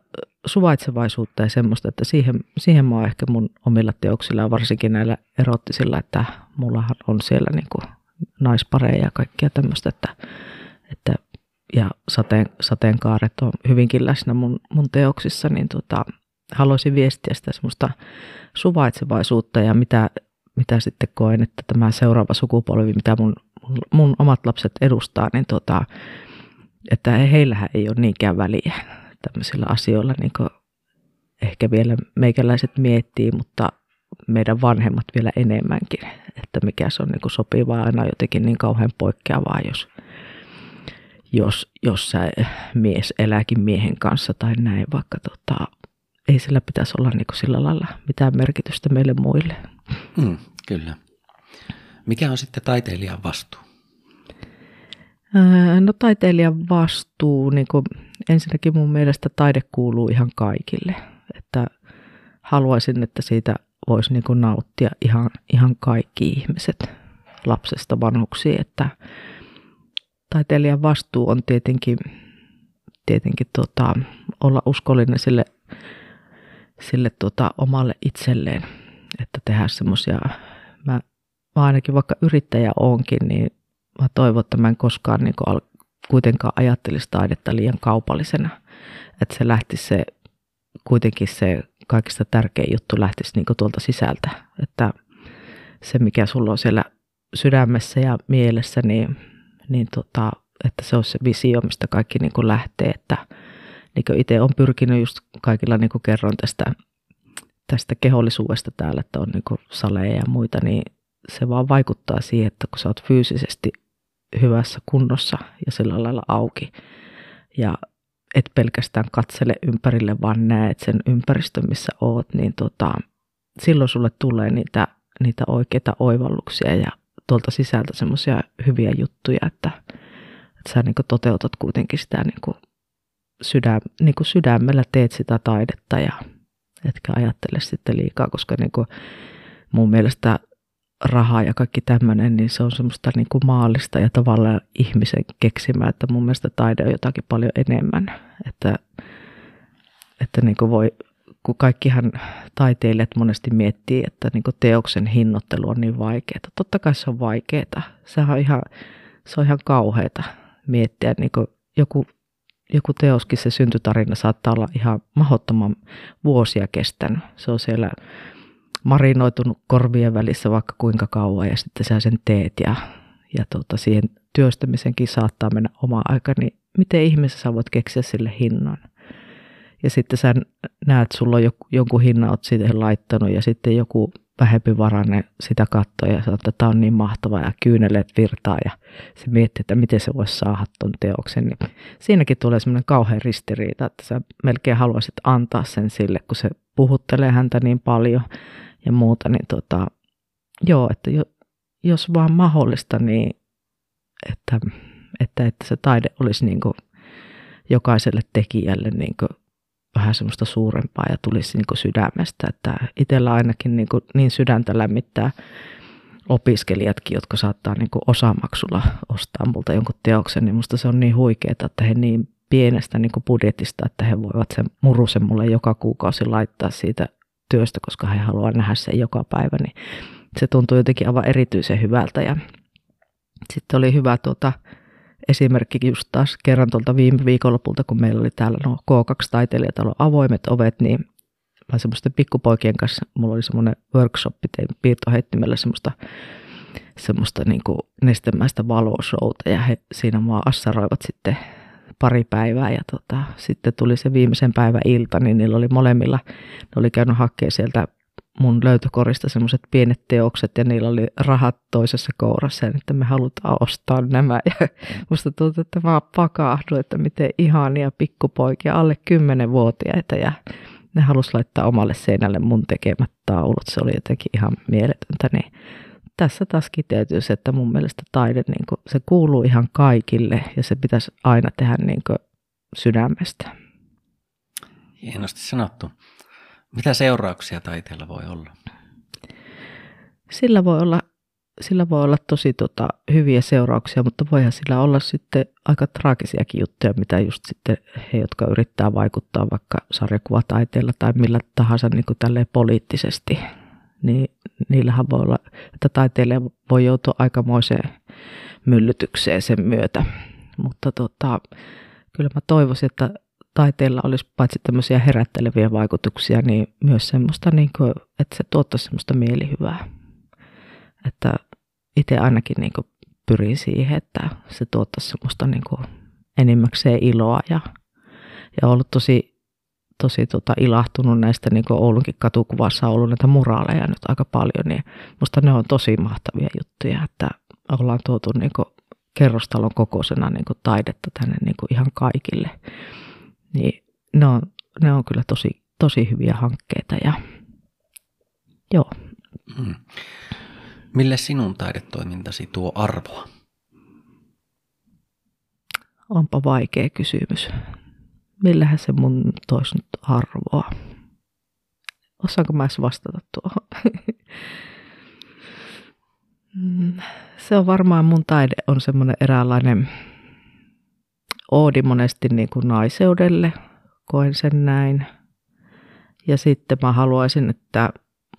Speaker 2: suvaitsevaisuutta ja semmoista, että siihen, siihen mä oon ehkä mun omilla teoksilla varsinkin näillä erottisilla, että mullahan on siellä niin kuin naispareja ja kaikkia tämmöistä, että, että ja sateen, sateenkaaret on hyvinkin läsnä mun, mun teoksissa, niin tota, haluaisin viestiä sitä semmoista suvaitsevaisuutta ja mitä, mitä sitten koen, että tämä seuraava sukupolvi, mitä mun, mun omat lapset edustaa, niin tota, että heillähän ei ole niinkään väliä tämmöisillä asioilla, niin kuin ehkä vielä meikäläiset miettii, mutta meidän vanhemmat vielä enemmänkin, että mikä se on niin kuin sopivaa aina jotenkin niin kauhean poikkeavaa, jos, jos, jos sä mies elääkin miehen kanssa tai näin, vaikka tota, ei sillä pitäisi olla niin kuin sillä lailla mitään merkitystä meille muille.
Speaker 1: Mm, kyllä. Mikä on sitten taiteilijan vastuu?
Speaker 2: No taiteilijan vastuu, niin kuin, ensinnäkin mun mielestä taide kuuluu ihan kaikille. Että haluaisin, että siitä voisi niin kuin nauttia ihan, ihan kaikki ihmiset lapsesta vanhuksiin. Että taiteilijan vastuu on tietenkin, tietenkin tota, olla uskollinen sille, sille tota, omalle itselleen, että tehdä semmoisia, mä, mä ainakin vaikka yrittäjä onkin, niin mä toivon, että mä en koskaan niin kuin, kuitenkaan ajattelisi taidetta liian kaupallisena. Että se lähtisi se, kuitenkin se kaikista tärkein juttu lähtisi niin tuolta sisältä. Että se, mikä sulla on siellä sydämessä ja mielessä, niin, niin tota, että se on se visio, mistä kaikki niin kuin lähtee. Että niin itse on pyrkinyt just kaikilla, niin kuin kerron tästä, tästä kehollisuudesta täällä, että on niin saleja ja muita, niin se vaan vaikuttaa siihen, että kun sä oot fyysisesti hyvässä kunnossa ja sillä lailla auki. Ja et pelkästään katsele ympärille, vaan näet sen ympäristön, missä oot, niin tota, silloin sulle tulee niitä, niitä oikeita oivalluksia ja tuolta sisältä semmoisia hyviä juttuja, että, että sä niin toteutat kuitenkin sitä niin sydäm, niin kuin sydämellä teet sitä taidetta ja etkä ajattele sitten liikaa, koska niin kuin mun mielestä raha ja kaikki tämmöinen, niin se on semmoista niin kuin maallista ja tavallaan ihmisen keksimää, että mun mielestä taide on jotakin paljon enemmän. Että, että niin kuin voi, kun kaikkihan taiteilijat monesti miettii, että niin kuin teoksen hinnoittelu on niin vaikeaa. Totta kai se on vaikeaa. Sehän on ihan, se on ihan kauheata miettiä. Niin kuin joku, joku teoskin, se syntytarina saattaa olla ihan mahdottoman vuosia kestänyt. Se on siellä marinoitunut korvien välissä vaikka kuinka kauan ja sitten sä sen teet ja, ja tuota, siihen työstämisenkin saattaa mennä oma aika, niin miten ihmisessä sä voit keksiä sille hinnan? Ja sitten sä näet, sulla on joku, jonkun hinnan, oot siihen laittanut ja sitten joku vähempi varanne sitä katsoo ja sanoo, että tämä on niin mahtava ja kyyneleet virtaa ja se miettii, että miten se voisi saada tuon teoksen. Niin siinäkin tulee semmoinen kauhean ristiriita, että sä melkein haluaisit antaa sen sille, kun se puhuttelee häntä niin paljon ja muuta, niin tota, joo, että jo, jos vaan mahdollista, niin että, että, että se taide olisi niin kuin jokaiselle tekijälle niin kuin vähän semmoista suurempaa ja tulisi niin kuin sydämestä. Että itsellä ainakin niin, kuin niin sydäntä lämmittää opiskelijatkin, jotka saattaa niin kuin osamaksulla ostaa multa jonkun teoksen, niin musta se on niin huikeaa, että he niin pienestä niin kuin budjetista, että he voivat sen murusen mulle joka kuukausi laittaa siitä työstä, koska he haluaa nähdä sen joka päivä, niin se tuntuu jotenkin aivan erityisen hyvältä. Ja sitten oli hyvä tuota, esimerkki just taas kerran tuolta viime viikonlopulta, kun meillä oli täällä no K2-taiteilijatalon avoimet ovet, niin mä semmoisten pikkupoikien kanssa, mulla oli semmoinen workshop, tein piirtoheittimellä semmoista, semmoista niin kuin nestemäistä valoshowta ja he siinä vaan assaroivat sitten pari päivää ja tota, sitten tuli se viimeisen päivän ilta, niin niillä oli molemmilla, ne oli käynyt hakemaan sieltä mun löytökorista semmoiset pienet teokset ja niillä oli rahat toisessa kourassa ja että me halutaan ostaa nämä. Ja musta tuntuu, että mä pakahduin, että miten ihania pikkupoikia, alle 10-vuotiaita ja ne halus laittaa omalle seinälle mun tekemät taulut. Se oli jotenkin ihan mieletöntä. Niin tässä taas kiteytyy se, että mun mielestä taide, niin kuin, se kuuluu ihan kaikille ja se pitäisi aina tehdä niin kuin, sydämestä.
Speaker 1: Hienosti sanottu. Mitä seurauksia taiteella voi olla?
Speaker 2: Sillä voi olla, sillä voi olla tosi tota, hyviä seurauksia, mutta voihan sillä olla sitten aika traagisiakin juttuja, mitä just sitten he, jotka yrittää vaikuttaa vaikka sarjakuvataiteella tai millä tahansa niin kuin poliittisesti, niin niillähän voi olla, että taiteilija voi joutua aikamoiseen myllytykseen sen myötä. Mutta tota, kyllä mä toivoisin, että taiteella olisi paitsi tämmöisiä herätteleviä vaikutuksia, niin myös semmoista, niin kuin, että se tuottaisi semmoista mielihyvää. Että itse ainakin niin kuin pyrin siihen, että se tuottaisi semmoista niin kuin enimmäkseen iloa ja, ja ollut tosi, tosi tota ilahtunut näistä niin kuin Oulunkin katukuvassa on ollut näitä muraaleja nyt aika paljon, niin musta ne on tosi mahtavia juttuja, että ollaan tuotu niin kuin kerrostalon kokoisena niin kuin taidetta tänne niin kuin ihan kaikille. Niin ne on, ne on kyllä tosi, tosi hyviä hankkeita ja joo. Hmm.
Speaker 1: Mille sinun taidetoimintasi tuo arvoa?
Speaker 2: onpa vaikea kysymys. Millähän se mun toisi nyt arvoa? Osaanko mä edes vastata tuohon? Mm, se on varmaan mun taide on semmoinen eräänlainen oodi monesti niin kuin naiseudelle, koen sen näin. Ja sitten mä haluaisin, että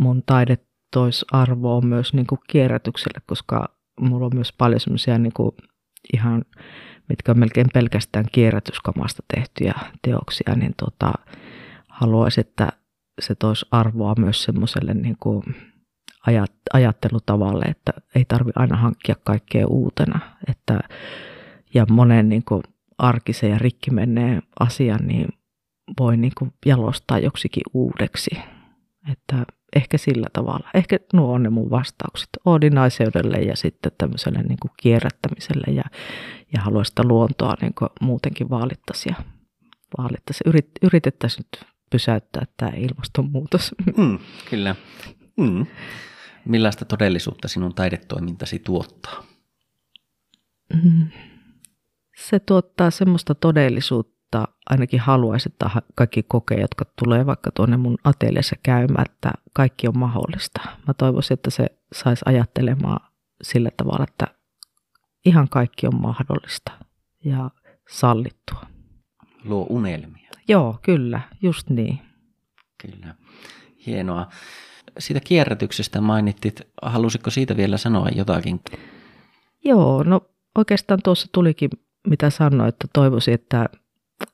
Speaker 2: mun taide toisi arvoa myös niin kuin kierrätykselle, koska mulla on myös paljon semmoisia niin kuin ihan, mitkä on melkein pelkästään kierrätyskamasta tehtyjä teoksia, niin tota, haluaisin, että se toisi arvoa myös semmoiselle niin kuin ajattelutavalle, että ei tarvi aina hankkia kaikkea uutena. Että, ja monen niin kuin arkisen ja rikki menneen asian niin voi niin kuin jalostaa joksikin uudeksi. Että ehkä sillä tavalla. Ehkä nuo on ne mun vastaukset ordinaiseudelle ja sitten tämmöiselle niin kuin kierrättämiselle ja, ja haluaisin sitä luontoa niin kuin muutenkin vaalittaisiin ja vaalittaisiin. Yrit, yritettäisiin nyt pysäyttää tämä ilmastonmuutos.
Speaker 1: Mm, kyllä. Mm. Millaista todellisuutta sinun taidetoimintasi tuottaa?
Speaker 2: Mm. Se tuottaa semmoista todellisuutta, ainakin haluaisin, että kaikki kokee, jotka tulee vaikka tuonne mun ateliassa käymään, että kaikki on mahdollista. Mä toivoisin, että se saisi ajattelemaan sillä tavalla, että ihan kaikki on mahdollista ja sallittua.
Speaker 1: Luo unelmia.
Speaker 2: Joo, kyllä, just niin.
Speaker 1: Kyllä, hienoa siitä kierrätyksestä mainittit. Halusitko siitä vielä sanoa jotakin?
Speaker 2: Joo, no oikeastaan tuossa tulikin, mitä sanoin, että toivoisin, että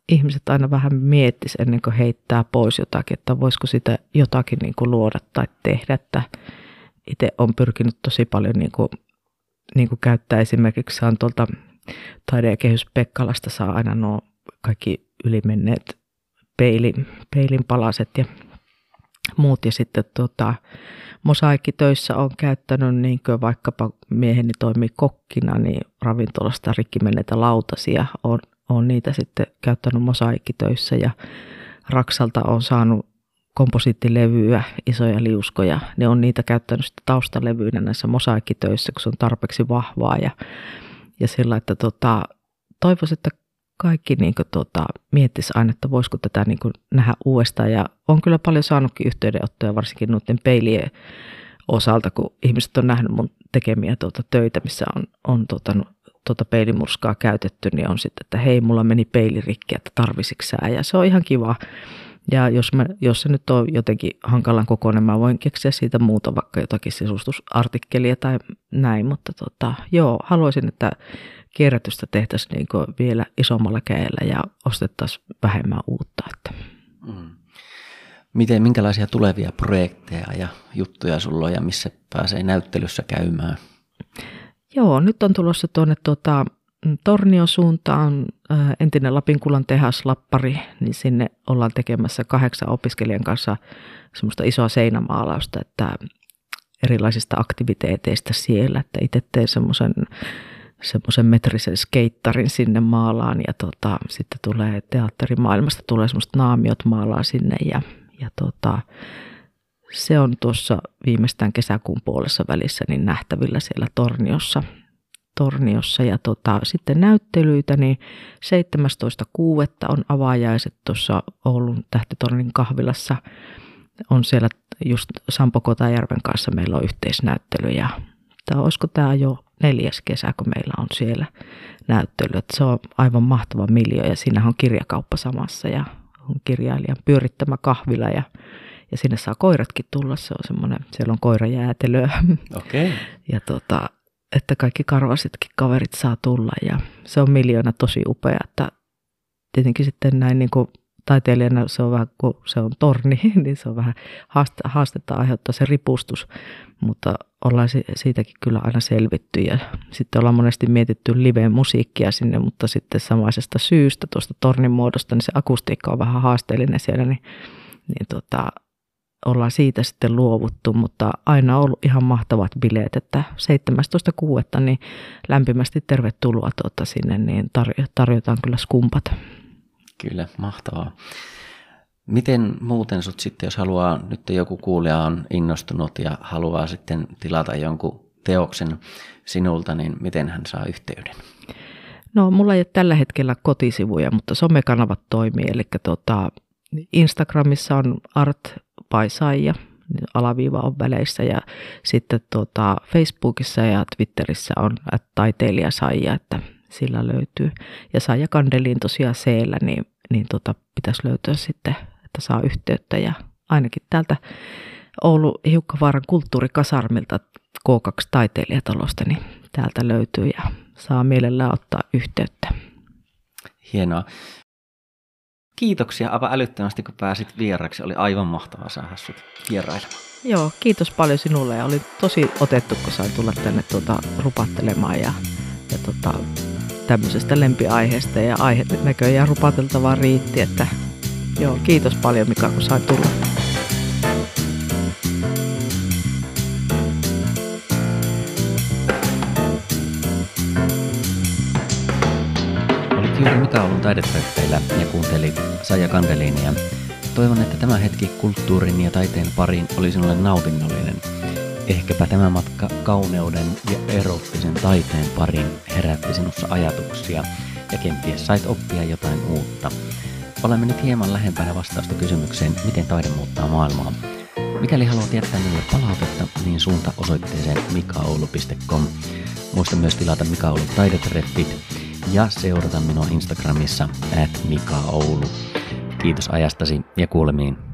Speaker 2: ihmiset aina vähän miettis ennen kuin heittää pois jotakin, että voisiko sitä jotakin niin kuin luoda tai tehdä. Että itse olen pyrkinyt tosi paljon niin kuin, niin kuin käyttää esimerkiksi, saan tuolta taide- ja kehys Pekkalasta saa aina nuo kaikki ylimenneet peilin, peilin palaset ja muut. Ja sitten tota, mosaikkitöissä on käyttänyt, niin vaikkapa mieheni toimii kokkina, niin ravintolasta rikki menneitä lautasia. On, on niitä sitten käyttänyt mosaikkitöissä ja Raksalta on saanut komposiittilevyä, isoja liuskoja. Ne on niitä käyttänyt sitten taustalevyinä näissä mosaikkitöissä, kun se on tarpeeksi vahvaa ja, ja sillä, että tota, toivoisin, että kaikki niin kuin, tota, miettisi aina, että voisiko tätä niin kuin, nähdä uudestaan. Ja on kyllä paljon saanutkin yhteydenottoja, varsinkin noiden peilien osalta, kun ihmiset on nähnyt mun tekemiä tuota, töitä, missä on, on tuota, tuota peilimurskaa käytetty, niin on sitten, että hei, mulla meni peili rikki, että tarvisitko? Ja se on ihan kiva. Ja jos, mä, jos se nyt on jotenkin hankalan kokoinen, mä voin keksiä siitä muuta, vaikka jotakin sisustusartikkelia tai näin, mutta tota, joo, haluaisin, että kierrätystä tehtäisiin niin vielä isommalla käellä ja ostettaisiin vähemmän uutta. Että. Mm.
Speaker 1: Miten, minkälaisia tulevia projekteja ja juttuja sulla on ja missä pääsee näyttelyssä käymään?
Speaker 2: Joo, nyt on tulossa tuonne tuota, Tornion suuntaan entinen Lapinkulan tehas Lappari, niin sinne ollaan tekemässä kahdeksan opiskelijan kanssa semmoista isoa seinämaalausta, että erilaisista aktiviteeteista siellä, että itse teen semmoisen semmoisen metrisen skeittarin sinne maalaan ja tota, sitten tulee teatterimaailmasta tulee semmoista naamiot maalaan sinne ja, ja tota, se on tuossa viimeistään kesäkuun puolessa välissä niin nähtävillä siellä Torniossa. Torniossa ja tota, sitten näyttelyitä, niin 17.6. on avajaiset tuossa Oulun Tähtitornin kahvilassa. On siellä just Sampo Kotajärven kanssa meillä on yhteisnäyttely ja tämä, olisiko tämä jo neljäs kesä, kun meillä on siellä näyttely. Että se on aivan mahtava miljo ja siinä on kirjakauppa samassa ja on kirjailijan pyörittämä kahvila ja, ja sinne saa koiratkin tulla. Se on semmoinen, siellä on koirajäätelöä.
Speaker 1: Okay.
Speaker 2: ja tota, että kaikki karvasitkin kaverit saa tulla ja se on miljoona tosi upea, että tietenkin sitten näin niin kuin taiteilijana se on vähän, kun se on torni, niin se on vähän haastetta aiheuttaa se ripustus, mutta ollaan siitäkin kyllä aina selvitty ja sitten ollaan monesti mietitty live-musiikkia sinne, mutta sitten samaisesta syystä tuosta tornin muodosta, niin se akustiikka on vähän haasteellinen siellä, niin, niin tota, ollaan siitä sitten luovuttu, mutta aina on ollut ihan mahtavat bileet, että 17.6. niin lämpimästi tervetuloa tuota sinne, niin tarjotaan kyllä skumpat.
Speaker 1: Kyllä, mahtavaa. Miten muuten sut sitten, jos haluaa, nyt joku kuulija on innostunut ja haluaa sitten tilata jonkun teoksen sinulta, niin miten hän saa yhteyden?
Speaker 2: No, mulla ei ole tällä hetkellä kotisivuja, mutta somekanavat toimii. Eli tota, Instagramissa on Art Paisaija, alaviiva on väleissä ja sitten tota, Facebookissa ja Twitterissä on taiteilija Saija, että sillä löytyy. Ja Saija Kandeliin tosiaan seellä, niin, niin tota, pitäisi löytyä sitten, että saa yhteyttä ja ainakin täältä Oulu Hiukkavaaran kulttuurikasarmilta K2 taiteilijatalosta, niin täältä löytyy ja saa mielellään ottaa yhteyttä.
Speaker 1: Hienoa. Kiitoksia aivan älyttömästi, kun pääsit vieraksi. Oli aivan mahtavaa saada sinut vierailemaan.
Speaker 2: Joo, kiitos paljon sinulle ja oli tosi otettu, kun sain tulla tänne tuota, rupattelemaan ja, ja tuota, tämmöisestä lempiaiheesta ja aihe näköjään rupateltavaa riitti, että joo, kiitos paljon Mika, kun sain tulla.
Speaker 1: juuri Mika Oulun taidetreffeillä ja kuunteli Saija Kandeliinia. Toivon, että tämä hetki kulttuurin ja taiteen pariin oli sinulle nautinnollinen. Ehkäpä tämä matka kauneuden ja erottisen taiteen pariin herätti sinussa ajatuksia ja kenties sait oppia jotain uutta. Olemme nyt hieman lähempänä vastausta kysymykseen, miten taide muuttaa maailmaa. Mikäli haluat jättää minulle palautetta, niin suunta osoitteeseen mikaoulu.com. Muista myös tilata Mika Oulun taidetreffit ja seurata minua Instagramissa at Mika Oulu. Kiitos ajastasi ja kuulemiin.